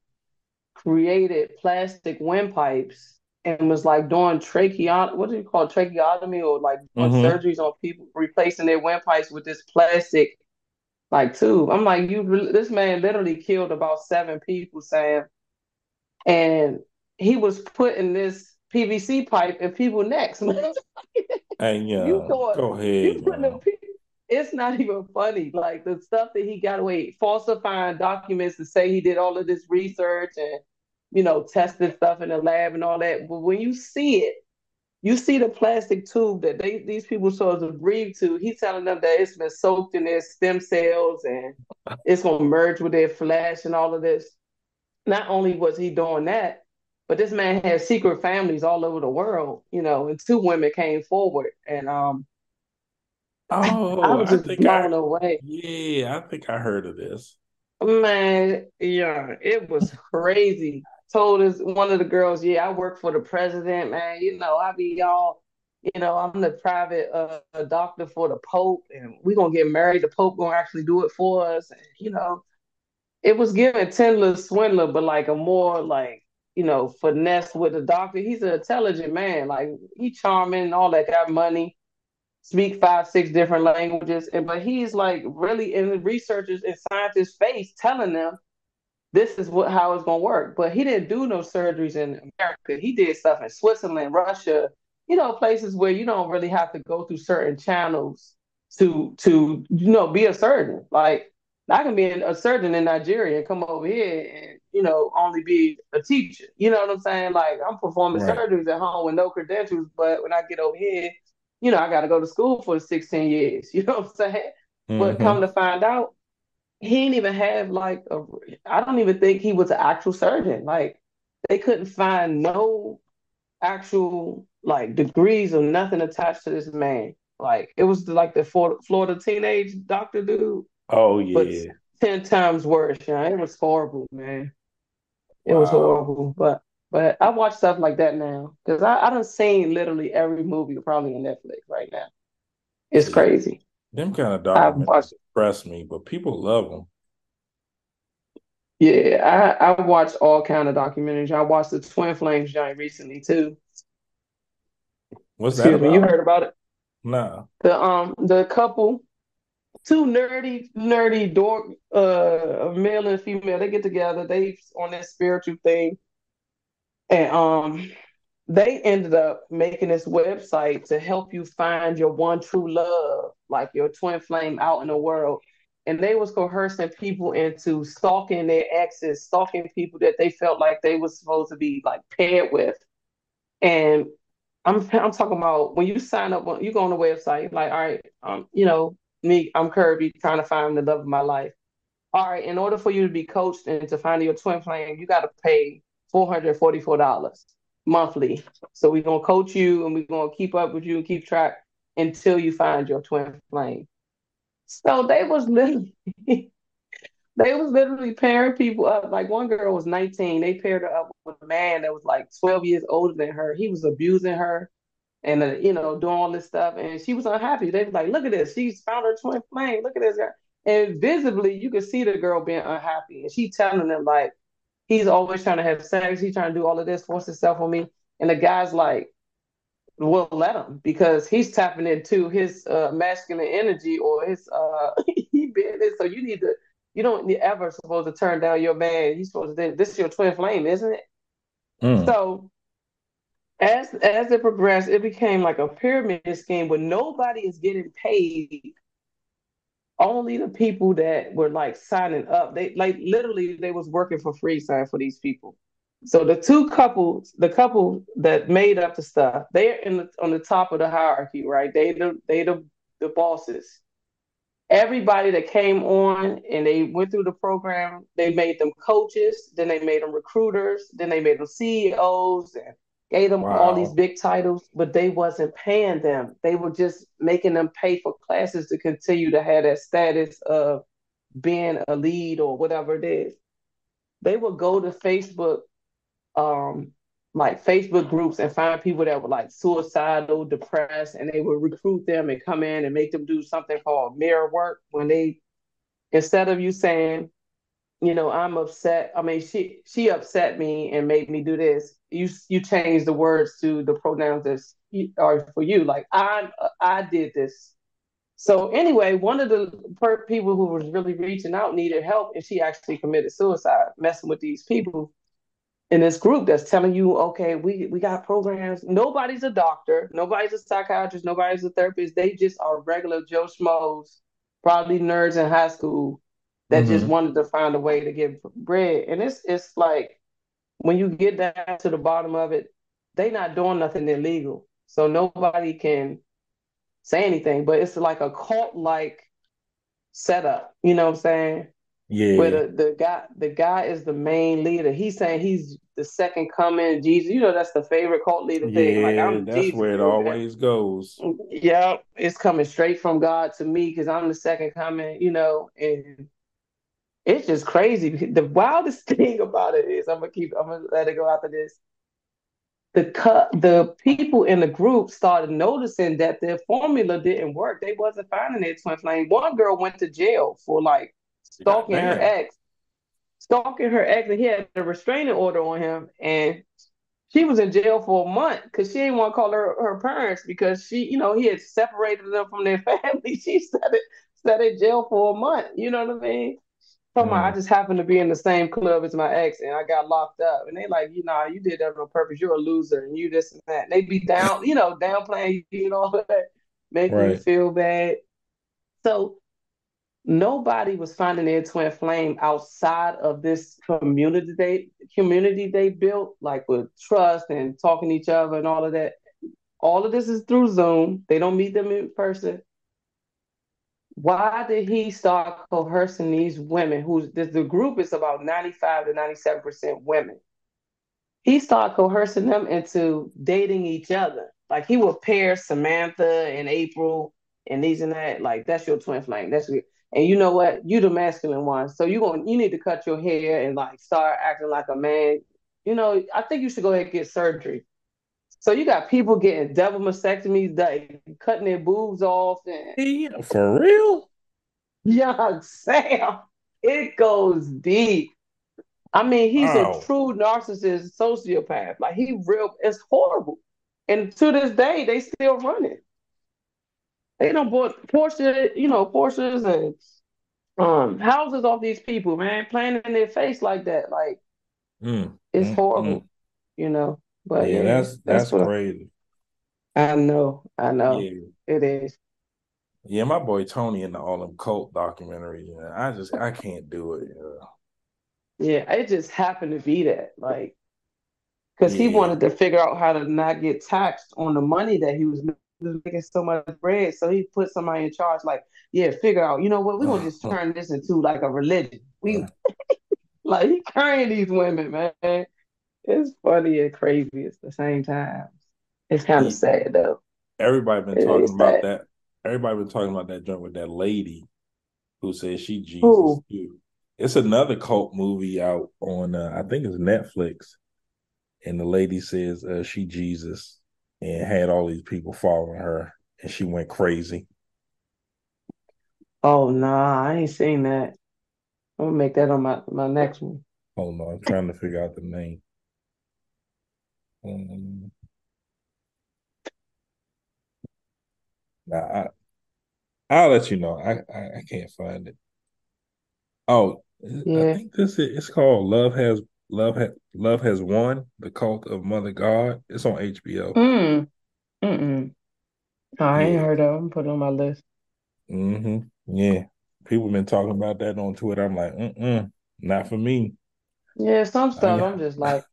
created plastic windpipes and was like doing tracheotomy, what do you call it, tracheotomy or like Mhm. surgeries on people, replacing their windpipes with this plastic like two. I'm like, you, this man literally killed about seven people, Sam, and he was putting this PVC pipe in people necks. And yeah, You thought- go You ahead. putting man. it's not even funny. Like the stuff that he got away, falsifying documents to say he did all of this research and you know tested stuff in the lab and all that. But when you see it, you see the plastic tube that they these people supposed to breathe to. He's telling them that it's been soaked in their stem cells and it's gonna merge with their flesh and all of this. Not only was he doing that, but this man had secret families all over the world, you know, and two women came forward and um Oh, I was I just think I, blown away. yeah, I think I heard of this. Man, yeah, it was crazy. Told us one of the girls, yeah, I work for the president, man. You know, I be y'all. you know, I'm the private uh, doctor for the Pope, and we gonna get married. The Pope gonna actually do it for us, and you know, it was giving Tinder Swindler, but like a more like, you know, finesse with the doctor. He's an intelligent man, like he charming and all that, got money speak five, six different languages, and but he's like really in the researchers and scientists' face telling them this is what how it's gonna work. But he didn't do no surgeries in America. He did stuff in Switzerland, Russia, you know, places where you don't really have to go through certain channels to to you know be a surgeon. Like I can be a surgeon in Nigeria and come over here and you know only be a teacher. You know what I'm saying? Like I'm performing Right. surgeries at home with no credentials, but when I get over here, you know I got to go to school for 16 years. You know what I'm saying? But Mhm. come to find out, he didn't even have like a. I don't even think he was an actual surgeon. Like they couldn't find no actual like degrees or nothing attached to this man. Like it was like the Florida, teenage doctor dude, Oh yeah. ten times worse. Yeah, it was horrible, man. It was horrible. But but I watch stuff like that now because I I done seen literally every movie probably on Netflix right now. It's See, crazy. Them kind of documentaries watched. impress me, but people love them. Yeah, I I watch all kind of documentaries. I watched the Twin Flames joint recently too. What's that Excuse me, you heard about it? Nah. The um the couple, two nerdy nerdy dork, uh, male and female, they get together. They on this spiritual thing, and um they ended up making this website to help you find your one true love, like your twin flame out in the world. And they was coercing people into stalking their exes, stalking people that they felt like they was supposed to be like paired with. And I'm I'm talking about when you sign up, when you go on the website, like, all right, um, you know, me, I'm Kirby, trying to find the love of my life. All right, in order for you to be coached and to find your twin flame, you got to pay four hundred forty-four dollars monthly. So we're gonna coach you and we're gonna keep up with you and keep track until you find your twin flame. So they was literally they was literally pairing people up. Like one girl was 19. They paired her up with a man that was like 12 years older than her. He was abusing her and uh, you know doing all this stuff, and she was unhappy. They was like, "Look at this. She's found her twin flame. Look at this." Girl. And visibly, you could see the girl being unhappy, and she telling them like, "He's always trying to have sex. He's trying to do all of this, force himself on me." And the guy's like, "Well, let him because he's tapping into his uh, masculine energy or his uh, he this. So you need to." You don't ever supposed to turn down your man. He's supposed to. This is your twin flame, isn't it? Mm. So as as it progressed, it became like a pyramid scheme where nobody is getting paid. Only the people that were like signing up. They like literally they was working for free sign for these people. So the two couples, the couple that made up the stuff, they're in the on the top of the hierarchy, right? They the they the the bosses. Everybody that came on and they went through the program, they made them coaches, then they made them recruiters, then they made them CEOs and gave them all these big titles, but they wasn't paying them. They were just making them pay for classes to continue to have that status of being a lead or whatever it is. They would go to Facebook, um, like Facebook groups and find people that were like suicidal, depressed, and they would recruit them and come in and make them do something called mirror work when they instead of you saying, you know, I'm upset. I mean, she she upset me and made me do this. You you change the words to the pronouns that are for you. Like I I did this. So anyway, one of the people who was really reaching out needed help, and she actually committed suicide, messing with these people in this group that's telling you, okay, we we got programs. Nobody's a doctor, nobody's a psychiatrist, nobody's a therapist. They just are regular Joe schmoes, probably nerds in high school that just Mhm. wanted to find a way to get bread. And it's it's like when you get down to the bottom of it, they not doing nothing illegal. So nobody can say anything, but it's like a cult like setup. You know what I'm saying? Where Yeah. the, the guy the guy is the main leader. He's saying he's the second coming, Jesus. You know that's the favorite cult leader thing. Like Yeah, I'm that's Jesus. where it always goes. Yeah, it's coming straight from God to me because I'm the second coming, you know, and it's just crazy. The wildest thing about it is I'm gonna keep I'm gonna let it go after this. The cut the people in the group started noticing that their formula didn't work. They wasn't finding their twin flame. One girl went to jail for like stalking her ex, stalking her ex, and he had a restraining order on him, and she was in jail for a month because she didn't want to call her her parents because she, you know, he had separated them from their family. She sat it sat in jail for a month. You know what I mean? Talking about, I Mm. just happened to be in the same club as my ex and I got locked up. And they like, you know, you did that on purpose. You're a loser and you this and that. And they be down, you know, downplaying you and all that, making you feel bad. So nobody was finding their twin flame outside of this community they community they built, like with trust and talking to each other and all of that. All of this is through Zoom. They don't meet them in person. Why did he start coercing these women? Who's the, the group is about 95 to 97% women. He started coercing them into dating each other. Like he would pair Samantha and April and these and that. Like that's your twin flame. That's and you know what? You the masculine one. So you going you need to cut your hair and like start acting like a man. You know, I think you should go ahead and get surgery. So you got people getting double mastectomies, like cutting their boobs off, and Yeah, for real. yeah, Sam, it goes deep. I mean, he's Wow. a true narcissist, sociopath. Like he real, it's horrible. And to this day, they still run it. They don't bought Porsche, you know, Porsches and um houses off these people, man, playing in their face like that. Like Mm, it's mm, horrible, mm. you know. But yeah, yeah, that's that's what I- crazy. I know, I know, Yeah, it is. yeah. My boy Tony in the all them cult documentaries. Yeah, I just I can't do it. Yeah. Yeah, it just happened to be that, like, because he wanted to figure out how to not get taxed on the money that he was, was making so much bread. So he put somebody in charge, like, yeah, figure out, you know what, we're gonna just turn this into like a religion. We like he carrying these women, man. It's funny and crazy at the same time. It's kind of sad though. Everybody been talking about sad. that. Everybody been talking about that joint with that lady who says she Jesus Who? too. It's another cult movie out on uh, I think it's Netflix, and the lady says uh, she Jesus and had all these people following her, and she went crazy. Oh nah, I ain't seen that. I'm gonna make that on my my next one. Hold on, I'm trying to figure out the name. Um, nah, I, I'll let you know. I, I, I can't find it. Oh, yeah. I think this is it's called Love Has Love Has Love Has Won, The Cult of Mother God. It's on HBO. Mm. Mm-mm. Oh, I ain't Yeah. heard of them. Put it on my list. hmm Yeah. People have been talking about that on Twitter. I'm like, mm-mm, not for me. Yeah, some stuff. I'm just like,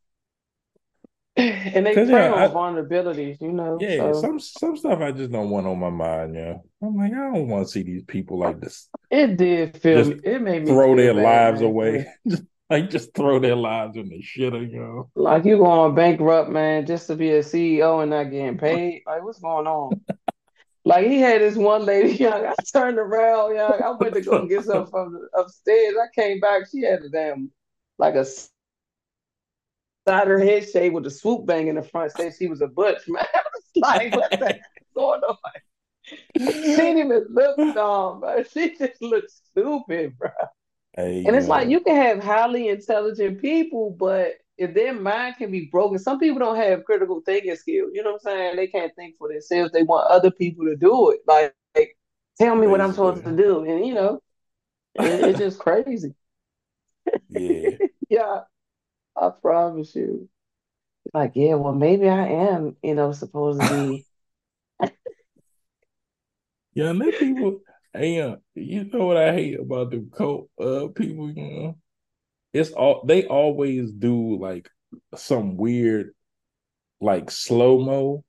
and they prey yeah, on I- vulnerabilities, you know. Yeah, So some some stuff I just don't want on my mind, yeah. I'm like, I don't want to see these people like this it did feel Just. It made me throw their bad, lives man. away. like just throw their lives in the shitter, you know. Like you going bankrupt, man, just to be a CEO and not getting paid. Like what's going on? Like he had this one lady, young. I turned around, young. I went to go get something from upstairs. I came back. She had a damn like a side her head shade with a swoop bang in the front. Said she was a butch, man. I was like, what the heck going on? She didn't even look dumb, bro. She just looked stupid, bro. Hey, And it's like you can have highly intelligent people, but if their mind can be broken, some people don't have critical thinking skills. You know what I'm saying? They can't think for themselves. They want other people to do it. Like, like tell me what I'm supposed to do. And you know, it, it's just crazy. yeah. Yeah, I promise you. Like, yeah, well, maybe I am, you know, supposed to be. Yeah, and then people, hey, uh, you know what I hate about the cult uh people, you know? It's all they always do like some weird like slow-mo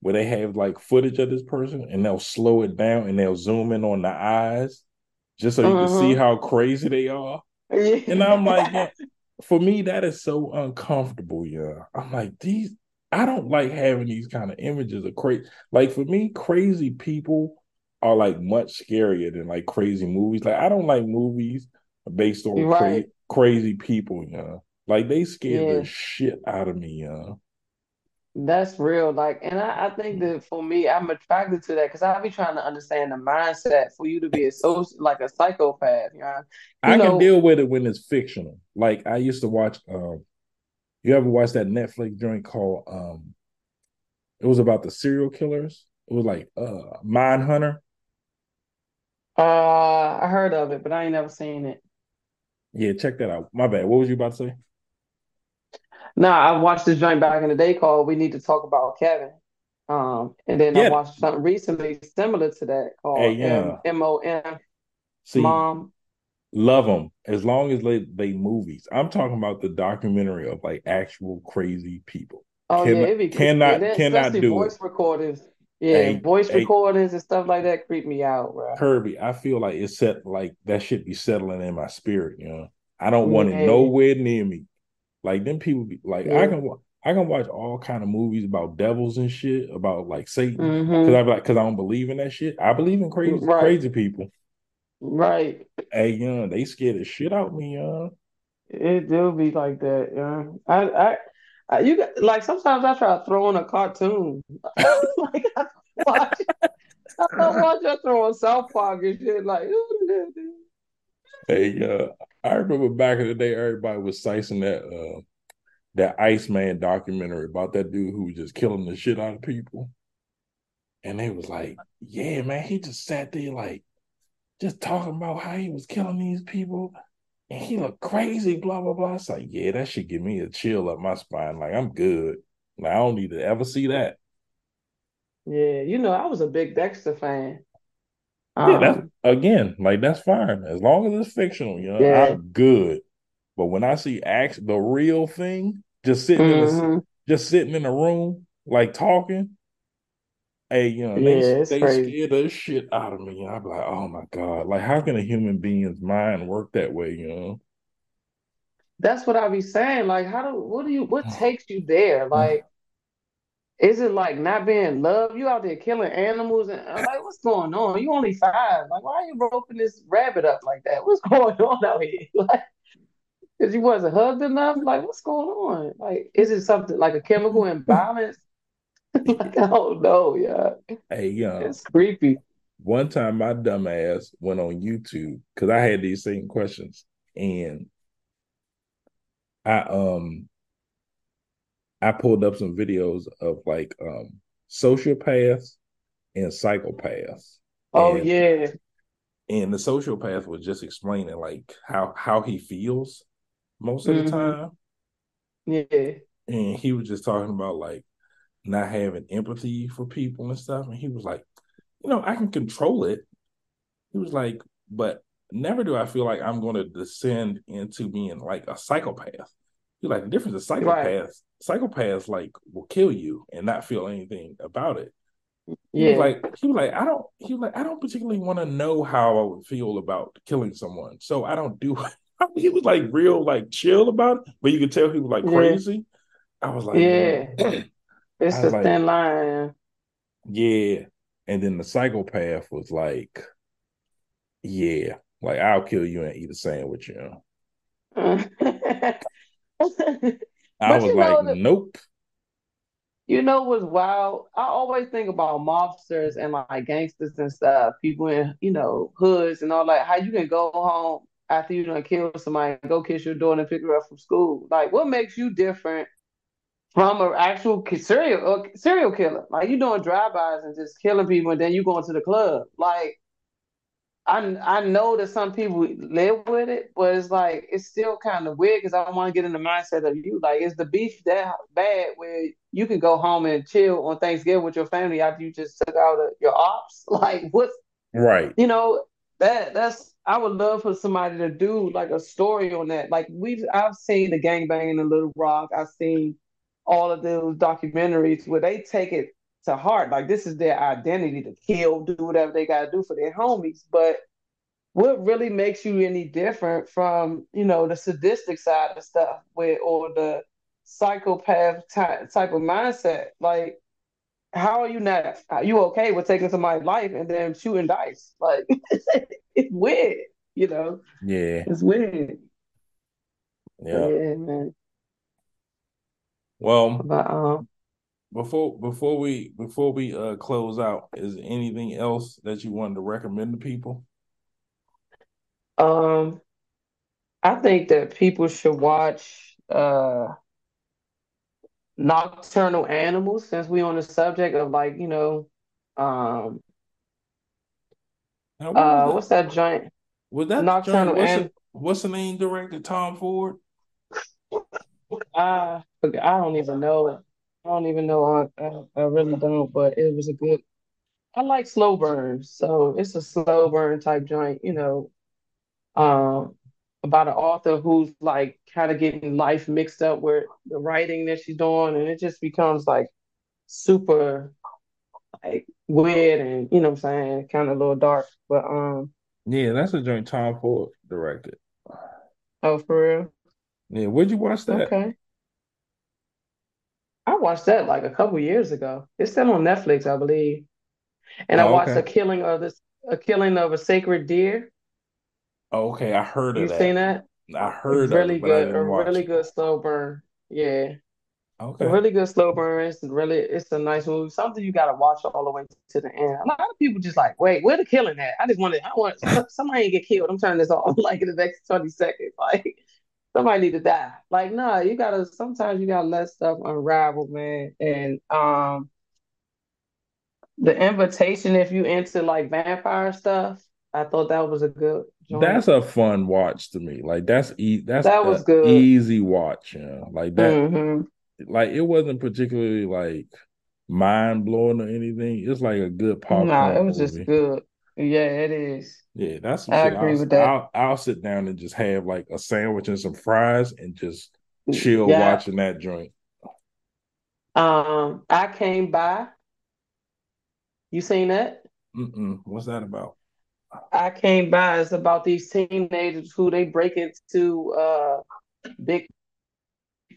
where they have like footage of this person and they'll slow it down and they'll zoom in on the eyes just so you can see Mhm. how crazy they are. And I'm like, yeah, for me, that is so uncomfortable. Yeah. I'm like, these, I don't like having these kind of images of crazy. Like, for me, crazy people are like much scarier than like crazy movies. Like, I don't like movies based on cra- crazy people. Yeah. Like, they scare Yeah. the shit out of me. Yeah. That's real. Like, and I, I think that for me, I'm attracted to that because I'll be trying to understand the mindset for you to be a soci like a psychopath. You know, you I know, can deal with it when it's fictional. Like, I used to watch, um, you ever watch that Netflix joint called, um, it was about the serial killers? It was like, uh, Mindhunter. Uh, I heard of it, but I ain't never seen it. Yeah, check that out. My bad. What was you about to say? Nah, I watched this joint back in the day called "We Need to Talk About Kevin." Um, and then I watched something recently similar to that called Hey, yeah. M O M See, Mom. love them as long as they they movies. I'm talking about the documentary of like actual crazy people. Oh Cannot- yeah, it'd be cannot- then cannot do voice it. recordings. Yeah, voice hey. recordings and stuff like that creep me out, bro. Kirby, I feel like it's set like that should be settling in my spirit. You know, I don't want it nowhere near me. Like them people, be like I can I can watch all kind of movies about devils and shit about like Satan because hmm I like because I don't believe in that shit. I believe in crazy Right. crazy people. Right. Hey, young, know, they scared the shit out me, young. It do be like that, yeah. I, I, I, you got like sometimes I try to throw on a cartoon. like I watch, I watch I throw on South Park and shit. Like, Hey, uh, I remember back in the day, everybody was sicing that uh that Iceman documentary about that dude who was just killing the shit out of people. And they was like, Yeah, man, he just sat there like just talking about how he was killing these people and he looked crazy, blah blah blah. It's like, yeah, that should give me a chill up my spine. Like I'm good. Like, I don't need to ever see that. yeah, you know, I was a big Dexter fan. Yeah, that's Um, again, like that's fine. As long as it's fictional, you know, Yeah. I'm good. But when I see act the real thing, just sitting in a, mhm. just sitting in a room, like talking, hey, you know, they Yeah, they crazy. scare the shit out of me. I'm like, oh my God. Like, how can a human being's mind work that way, you know? That's what I be saying. Like, how do what do you what takes you there? Mm. Like, is it like not being loved? You out there killing animals and I'm like, what's going on? You only five. Like, why are you roping this rabbit up like that? What's going on out here? Like, because you wasn't hugged enough? Like, what's going on? Like, is it something like a chemical imbalance? like, I don't know, yeah. Hey, you It's creepy. one time my dumb ass went on YouTube because I had these same questions and I um I pulled up some videos of like um sociopaths and psychopaths. Oh And- yeah. And the sociopath was just explaining like how how he feels most of the Mhm. time. Yeah. And he was just talking about like not having empathy for people and stuff. And he was like, you know, I can control it. He was like, but never do I feel like I'm going to descend into being like a psychopath. He's like, the difference is Right. psychopaths, psychopaths like will kill you and not feel anything about it. He Yeah. was like, he was like, I don't, he was like, I don't particularly want to know how I would feel about killing someone, so I don't do it. He was like real, like chill about it, but you could tell he was like Yeah. crazy. I was like, Yeah. It's a like- thin line. yeah. And then the psychopath was like, yeah, like I'll kill you and eat a sandwich. You know, I was like, that- nope. You know what's wild? I always think about mobsters and like gangsters and stuff, people in, you know, hoods and all like How you can go home after you done kill somebody, go kiss your daughter and pick her up from school. Like, what makes you different from an actual serial uh, serial killer? Like, you doing drive-bys and just killing people, and then you going to the club. Like, I I know that some people live with it, but it's like it's still kind of weird because I don't want to get in the mindset of you. Like, is the beef that bad where you can go home and chill on Thanksgiving with your family after you just took out uh, your ops? Like, what's Right. you know that that's I would love for somebody to do like a story on that. Like we've I've seen the gangbanging in Little Rock. I've seen all of those documentaries where they take it to heart. Like this is their identity to kill, do whatever they gotta do for their homies. But what really makes you any different from, you know, the sadistic side of stuff where or the psychopath type, type of mindset? Like how are you not are you okay with taking somebody's life and then shooting dice? Like it's weird, you know. Yeah. It's weird. Yeah. Yeah, man. Well, But um before before we before we uh close out, is there anything else that you wanted to recommend to people? um I think that people should watch uh Nocturnal Animals since we on the subject of like, you know, um Now, what uh was what's that giant? Was that Nocturnal joint- what's, An- the, what's the name director? Tom Ford. uh I don't even know I don't even know. I, I, I really don't, but it was a good. I like slow burns, so it's a slow burn type joint, you know, um, about an author who's like kind of getting life mixed up with the writing that she's doing, and it just becomes like super like weird and you know what I'm saying, kind of a little dark. But um, Yeah, that's a joint Tom Ford directed. oh, for real? Yeah, where'd you watch that? Okay. I watched that like a couple years ago. It's still on Netflix, I believe. And I Oh, watched okay. a killing of this, a killing of a sacred deer. Oh, okay, I heard You of seen that. that? I heard of really it, but I good, a didn't watch really it. good slow burn. Yeah, a Okay. really good slow burn. It's really, it's a nice movie. Something you gotta watch all the way to the end. A lot of people just like, wait, where the killing at? I just wanted, I want somebody to get killed. I'm turning this off like in the next 20 seconds. Like somebody need to die. Like, nah, you gotta. Sometimes you gotta let stuff unravel, man. And um. The Invitation, if you into like vampire stuff, I thought that was a good joint. That's a fun watch to me. Like that's e that's That was good. easy watch, yeah. Like that hmm like it wasn't particularly like mind blowing or anything. It's like a good popcorn. Nah, it was just good. Yeah, it is. Yeah, that's I agree I'll with that. I'll I'll sit down and just have like a sandwich and some fries and just chill Yeah. watching that joint. Um, I came by. You seen that? Mm-mm. What's that about? I came by. It's about these teenagers who they break into uh big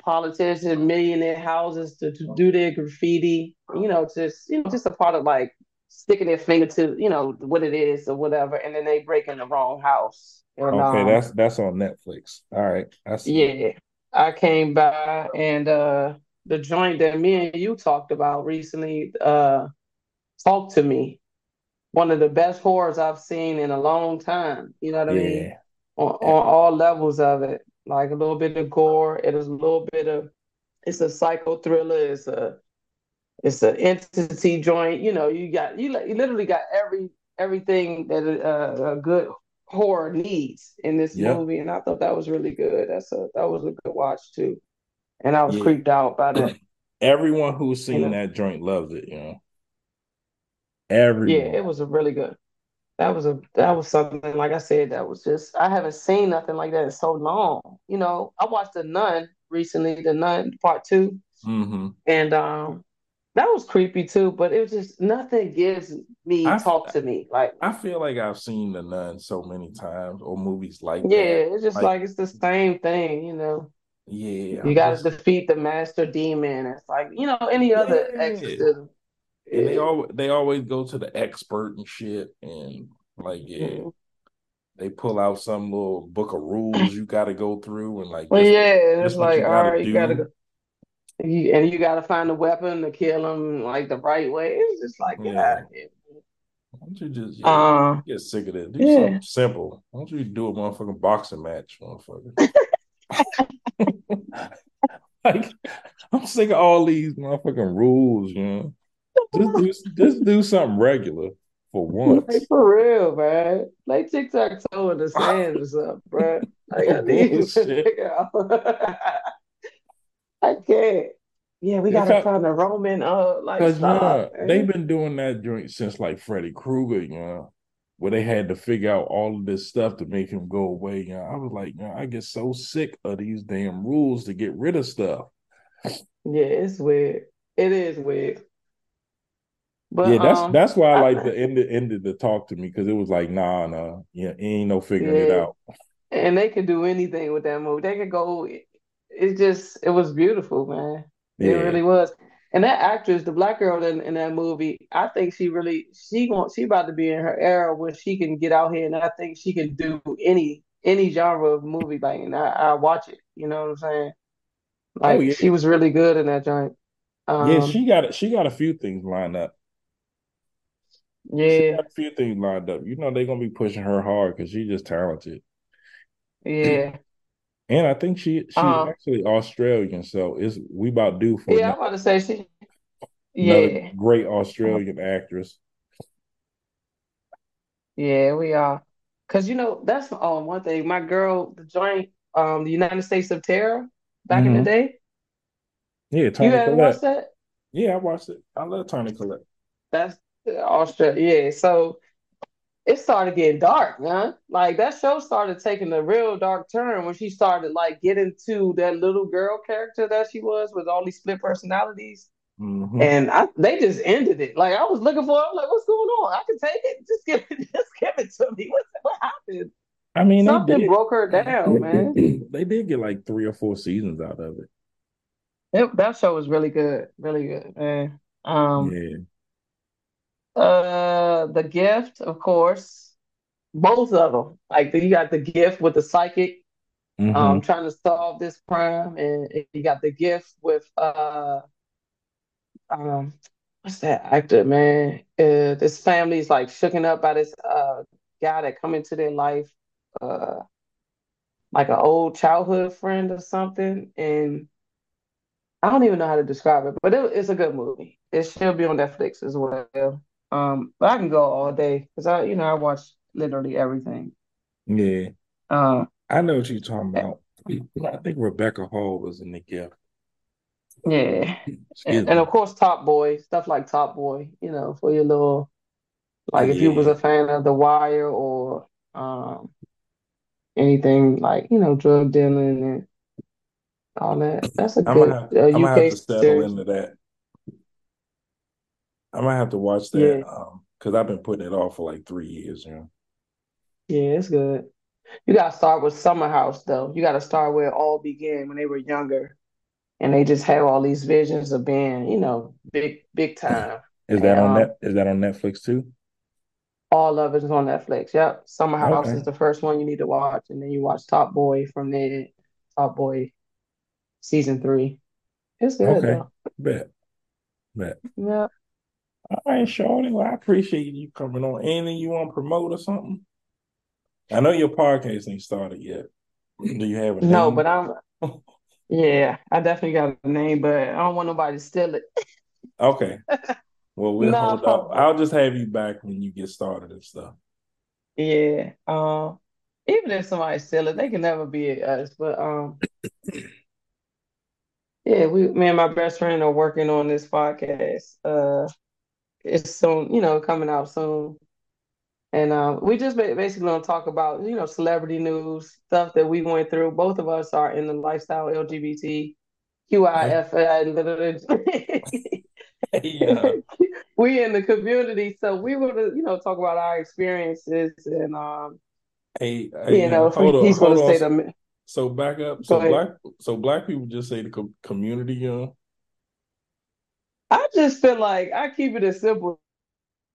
politicians, millionaire houses to, to do their graffiti. You know, just you know, just a part of like sticking their finger to you know what it is or whatever, and then they break in the wrong house. And Okay, um, that's that's on Netflix. All right, I see. yeah, I came by and uh the joint that me and you talked about recently, uh, Talk to Me. One of the best horrors I've seen in a long time. You know what I mean? Yeah, On yeah, on all levels of it. Like a little bit of gore. It is a little bit of it's a psycho thriller. It's a it's an entity joint. You know, you got you, you literally got every everything that a, a good horror needs in this yeah, movie, and I thought that was really good. That's a that was a good watch too, and I was yeah. creeped out by that. Everyone who's You seen know, that joint loves it, you know. Every yeah, it was a really good. That was a that was something like I said. That was just I haven't seen nothing like that in so long. You know, I watched The Nun recently, The Nun Part Two, hmm and um. That was creepy too, but it was just nothing gives me I, talk to me. Like I feel like I've seen The Nun so many times or movies like Yeah, that. it's just Like, like it's the same thing, you know. yeah, You got to defeat the master demon. It's like, you know, any other yeah. exorcism. And they Yeah. all they always go to the expert and shit, and like yeah, Mhm. they pull out some little book of rules you got to go through, and like Well, this yeah, this it's like, all right, all got to you go. You, and you gotta find a weapon to kill him like the right way. It's just like, get out Yeah, of here. why don't you just yeah Um, get sick of it? Do yeah. something simple. Why don't you do a motherfucking boxing match, motherfucker? Like I'm sick of all these motherfucking rules, you know. Just do just do something regular for Like once. for real, man. Like tic tac toe in the sand or something, bro. Like I No need to bullshit. figure out. I can't. Yeah, we Yeah, gotta find a Roman. Uh, like cause yeah, they've been doing that joint since like Freddy Krueger, you know, where they had to figure out all of this stuff to make him go away. You know, I was like, you know, I get so sick of these damn rules to get rid of stuff. Yeah, it's weird. It is weird. But Yeah, that's um, that's why I I like the end ended the talk to me because it was like, nah, nah, yeah, ain't no figuring it out. and they can do anything with that movie. They could go. It's just it was beautiful, man. It really was. And that actress, the black girl in, in that movie, I think she really she want she about to be in her era where she can get out here, and I think she can do any any genre of movie. Like, and I I watch it. You know what I'm saying? oh Like yeah, she was really good in that joint. yeah. Um, She got she got a few things lined up. She yeah, got a few things lined up. You know they're gonna be pushing her hard because she's just talented. yeah. And I think she she's Um, actually Australian, so it's we about due for yeah, I'm about to say she. Yeah, great Australian actress. yeah, we are. Cause you know that's um one thing. My girl, the joint, um, the United States of Tara, back in the hmm day. Yeah, You Toni Collette. watched that? Yeah, I watched it. I love Toni Collette. That's Australia. Yeah, so it started getting dark, man. Like that show started taking a real dark turn when she started like getting to that little girl character that she was with all these split personalities. Mhm. And I, they just ended it. Like I was looking for, I'm like, what's going on? I can take it. Just give it, just give it to me. What, what happened? I mean, Something broke her down, man. they did get like three or four seasons out of it. It- that show was really good, really good, man. Um, Yeah. uh, The Gift, of course, both of them. Like you got The Gift with the psychic, Mhm. um, trying to solve this crime, and you got The Gift with uh, um, what's that actor, man? Uh, this family's like shooken up by this uh guy that come into their life, uh, like an old childhood friend or something, and I don't even know how to describe it, but it, it's a good movie. It should be on Netflix as well. Um, but I can go all day because I, you know, I watch literally everything. Yeah. Um, I know what you're talking about. I think Rebecca Hall was in the gift. yeah, and, and of course Top Boy, stuff like Top Boy, you know, for your little, like if you was a fan of The Wire or um anything like, you know, drug dealing and all that. That's a I'm good have uh, I'm gonna have to settle series. into that. I might have to watch Yeah, that um because I've been putting it off for like three years, you know. yeah, it's good. You gotta start with Summer House though. You gotta start where it all began when they were younger and they just have all these visions of being, you know, big big time. Is And that on um net? Is that on Netflix too? all of it is on Netflix. Yep. Summer House Okay. is the first one you need to watch, and then you watch Top Boy from there. Top Boy season three. It's good Okay. though. Bet. Bet. Yeah. All right, Shawty. Well, I appreciate you coming on. Anything you want to promote or something? I know your podcast ain't started yet. Do you have a No, but I'm yeah, I definitely got a name, but I don't want nobody to steal it. Okay. Well, we'll hold up. I'll just have you back when you get started and stuff. Yeah. Um, even if somebody steal it, they can never be us. But um, yeah, we me and my best friend are working on this podcast. Uh, it's soon, you know, coming out soon. And um, we just basically gonna talk about, you know, celebrity news, stuff that we went through. Both of us are in the lifestyle LGBT, QIF, Yeah. we in the community, so we to, you know, talk about our experiences and um, Hey, hey, you know, hold he's hold gonna on. say So, the so back up. So black, so black people just say the com community, young. know? I just feel like I keep it as simple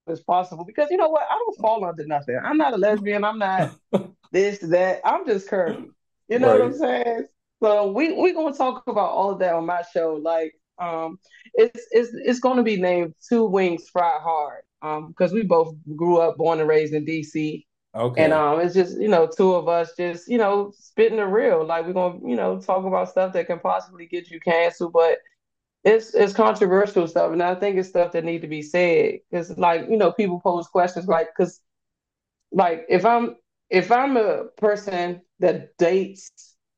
as possible because you know what? I don't fall under nothing. I'm not a lesbian. I'm not this, that. I'm just curvy. You know what I'm saying? So we we gonna talk about all of that on my show. Like, um, it's it's it's gonna be named Two Wings Fried Hard. Um, because we both grew up, born and raised in DC. Okay. And um, it's just, you know, two of us just, you know, spitting the real. Like we're gonna, you know, talk about stuff that can possibly get you canceled, but it's it's controversial stuff, and I think it's stuff that need to be said because, like, you know, people pose questions like, because, like, if I'm if I'm a person that dates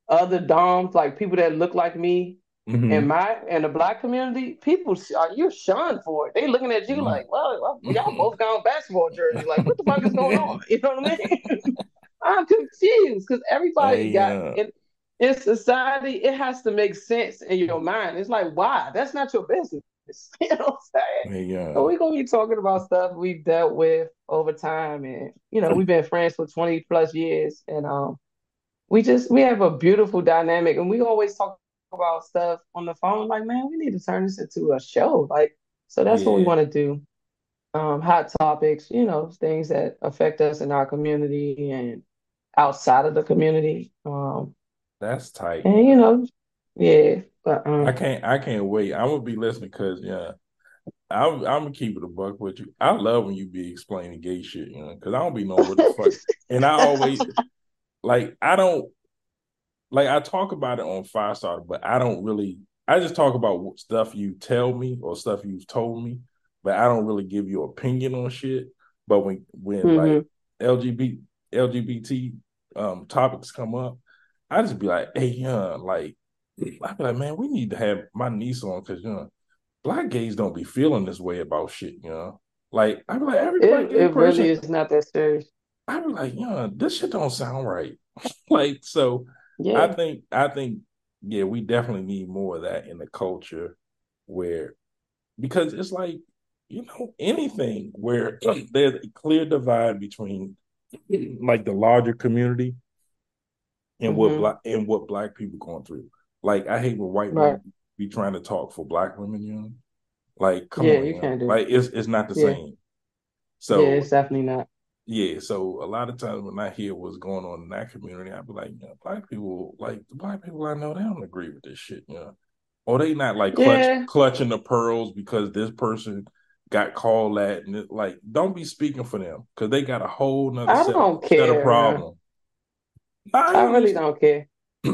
other doms, like people that look like me hmm in my in the black community, people are you're shunned for it. They looking at you Mm. like, well, well, y'all both got on basketball jerseys. Like, what the fuck is going on? You know what I mean? I'm confused because everybody Hey, got uh, in, in society, it has to make sense in your mind. It's like, why? That's not your business. You know what I'm saying? hey, So we're gonna be talking about stuff we've dealt with over time, and you know, we've been friends for 20 plus years, and um, we just we have a beautiful dynamic, and we always talk about stuff on the phone. Like, man, we need to turn this into a show. Like, so that's what we want to do. Um, hot topics, you know, things that affect us in our community and outside of the community. Um, that's tight. and you know, yeah, but I um, can't, I can't wait. I'm gonna be listening because, yeah, I'm, I'm gonna keep it a buck with you. I love when you be explaining gay shit, you know, because I don't be knowing what the fuck. And I always like, I don't like I talk about it on Five Star, but I don't really. I just talk about stuff you tell me or stuff you've told me, but I don't really give you opinion on shit. But when when like LGBT LGBT um topics come up, I just be like, hey, yeah, like I be like, man, we need to have my niece on because you know black gays don't be feeling this way about shit, you know. Like I be like every It it person, really is not that serious. I be like, yeah, this shit don't sound right. like so, yeah. I think I think yeah, we definitely need more of that in the culture where because it's like you know anything where there's a clear divide between like the larger community and what Mhm. black and what black people going through. Like I hate when white Right. women be trying to talk for black women, you know. Like come Yeah, on, you can't do like it's it's not the Yeah. same. So yeah, it's definitely not. yeah, so a lot of times when I hear what's going on in that community, I be like, you know, black people, like the black people I know, they don't agree with this shit, you know. Or they not like clutch, Yeah. clutching the pearls because this person got called that, and it, like, don't be speaking for them because they got a whole nother I set, don't set of man. Nah, I really don't care.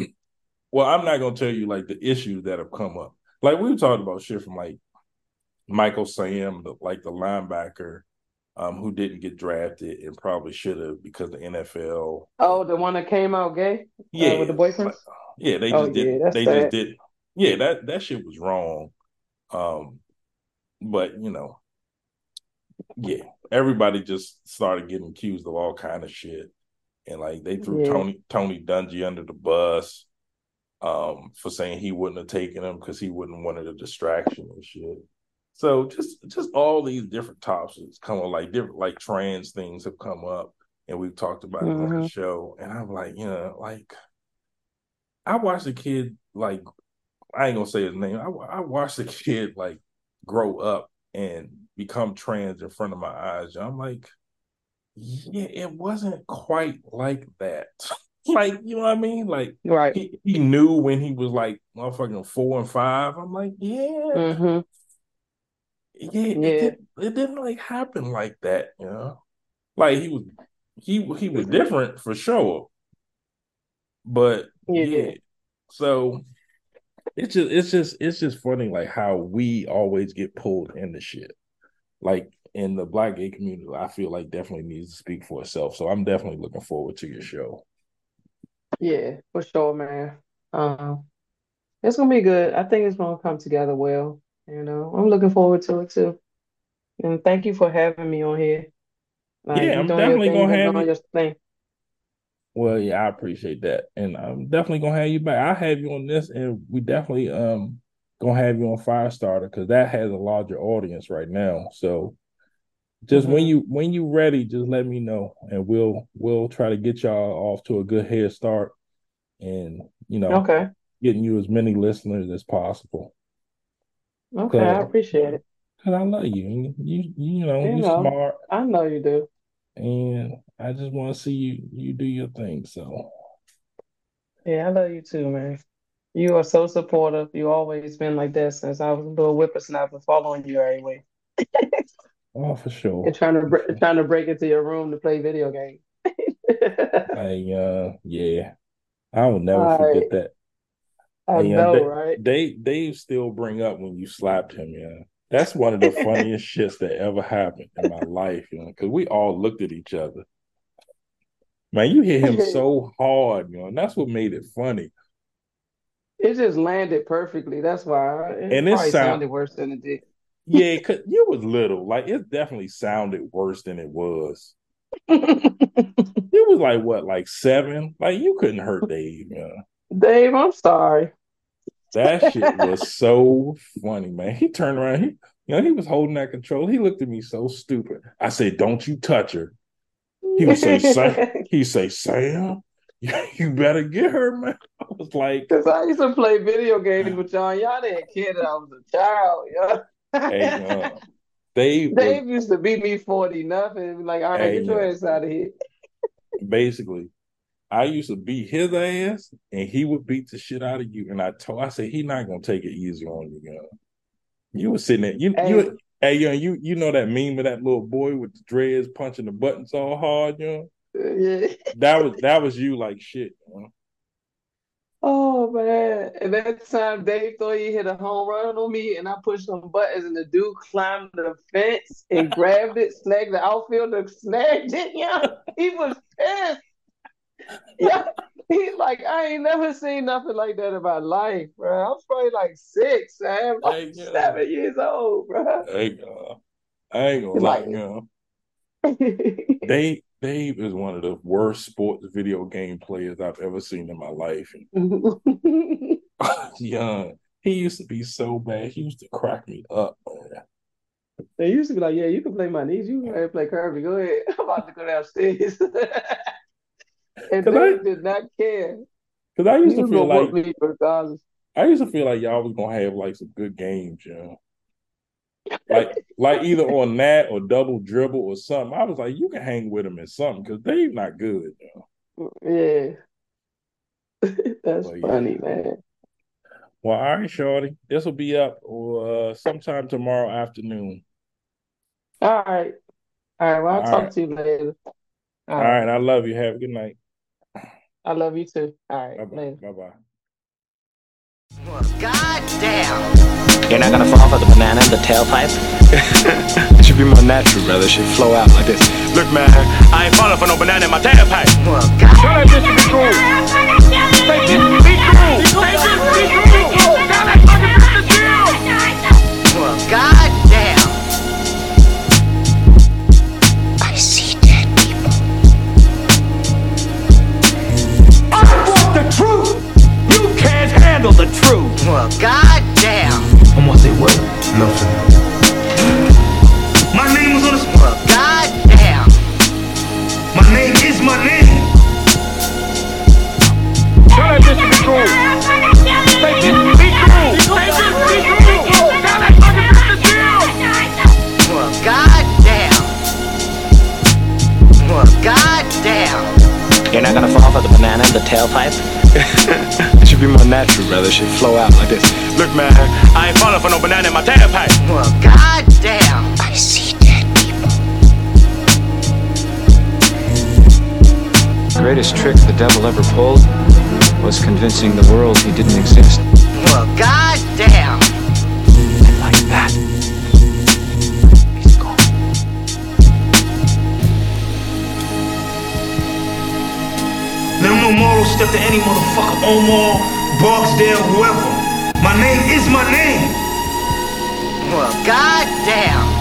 Well, I'm not gonna tell you like the issues that have come up. Like we talked about shit from like Michael Sam, the, like the linebacker, um, who didn't get drafted and probably should have because the NFL. Oh, the one that came out gay? yeah, with the boyfriend. like, yeah, they Oh, just did. yeah, they sad. just did. Yeah, that that shit was wrong. Um, but you know, yeah, everybody just started getting accused of all kind of shit, and like they threw Yeah. Tony Tony Dungy under the bus, um, for saying he wouldn't have taken him because he wouldn't have wanted a distraction and shit. So just just all these different topics come up, like different like trans things have come up, and we've talked about it on the Mhm. show. And I'm like, you know, like I watched a kid like I ain't gonna say his name. I, I watched a kid like grow up and become trans in front of my eyes. And I'm like, yeah, it wasn't quite like that. like, you know what I mean? Like Right. he, he knew when he was like motherfucking four and five. I'm like, yeah, Mm-hmm. yeah, it, Yeah. did, it didn't like happen like that, you know. Like he was he he was different for sure. But Yeah. yeah. So it's just it's just it's just funny like how we always get pulled into shit. Like in the black gay community, I feel like definitely needs to speak for itself. So I'm definitely looking forward to your show. Yeah, for sure, man. Um, it's gonna be good. I think it's gonna come together well. You know, I'm looking forward to it too. And thank you for having me on here. Like Yeah, I'm definitely thing, gonna have you. your thing. Well, yeah, I appreciate that. And I'm definitely gonna have you back. I'll have you on this and we definitely um gonna have you on Firestarter because that has a larger audience right now. So just when Mhm. you when you ready, just let me know and we'll we'll try to get y'all off to a good head start and you know Okay. getting you as many listeners as possible. Okay, I appreciate it. Cause I love you. and You you know, You you're know, smart I know you do. and I just want to see you you do your thing. So Yeah, I love you too, man. You are so supportive. You always been like that since I was a little whippersnapper, following you every way. oh for sure. And trying to For sure. trying to break into your room to play video games. I uh yeah. I will never All forget right. that. I And, uh, know, right? Dave, Dave still bring up when you slapped him, yeah. That's one of the funniest shits that ever happened in my life, you know, because we all looked at each other. Man, you hit him so hard, you know, and that's what made it funny. It just landed perfectly. That's why it And it sound sounded worse than it did. Yeah, cause you was little. Like it definitely sounded worse than it was. It was like what, like seven? Like you couldn't hurt Dave, know. Dave, I'm sorry. That shit was so funny, man. He turned around, he you know, he was holding that control. He looked at me so stupid. I said, Don't you touch her. He would say, Sam, he say, Sam, you better get her, man. I was like, Because I used to play video games with y'all. Y'all didn't care that I was a child. Hey, uh, Dave was Dave used to beat me 40 nothing. Like, all right, hey, get your ass out of here. basically, I used to beat his ass and he would beat the shit out of you. And I told I said, he not gonna take it easy on you, you. You were sitting there, you Hey, you hey you, you you know that meme of that little boy with the dreads punching the buttons all hard, you know? yeah. That was that was you like shit, you know? Oh man. And that time Dave thought he hit a home run on me and I pushed some buttons and the dude climbed the fence and grabbed it, snagged the outfielder, snagged it. Yeah. He was pissed. yeah, he's like, I ain't never seen nothing like that in my life, bro. I'm probably like six, man. Like seven years old, bro. Hey, uh, I ain't gonna lie, Like- you. Dave Dave is one of the worst sports video game players I've ever seen in my life. Young, he used to be so bad. He used to crack me up. Man. They used to be like, yeah, you can play my niece. You can go ahead and play Kirby. Go ahead. I'm about to go downstairs. and they I- did not care. Cause I He used to feel like. I used to feel like y'all was gonna have like some good games, you know. Like like either on that or double dribble or something. I was like, you can hang with them in something because Dave not good, know. Yeah. That's yeah. funny, man. Well, all right, Shorty. This will be up uh sometime tomorrow afternoon. All right. All right. Well, I'll All talk right. to you later. All right, I love you. Have a good night. I love you too. All right. Bye bye. Later. Bye bye. Well, goddamn. You're not gonna fall for the banana in the tailpipe? It should be more natural, brother. It should flow out like this. Look, man, I ain't falling for no banana in my tailpipe. Well, Tell god. that bitch to be cool. Say, be, Well, goddamn. I'm gonna say what? Nothing. My name was on the spot. Well, goddamn. My name is my name. Tell that bitch to be cool. Say, be, be cool. Say, just be cool. Tell that fucking bitch to chill. Well, goddamn. Well, goddamn. You're not gonna fall for the banana in the tailpipe? It should be more natural, brother. It should flow out like this. Look, man, I ain't falling for no banana in my tailpipe. Well, goddamn. I see dead people. greatest trick the devil ever pulled was convincing the world he didn't exist. Well, goddamn. Them no moral step to any motherfucker, Omar, Barksdale, whoever. My name is my name. Well, goddamn.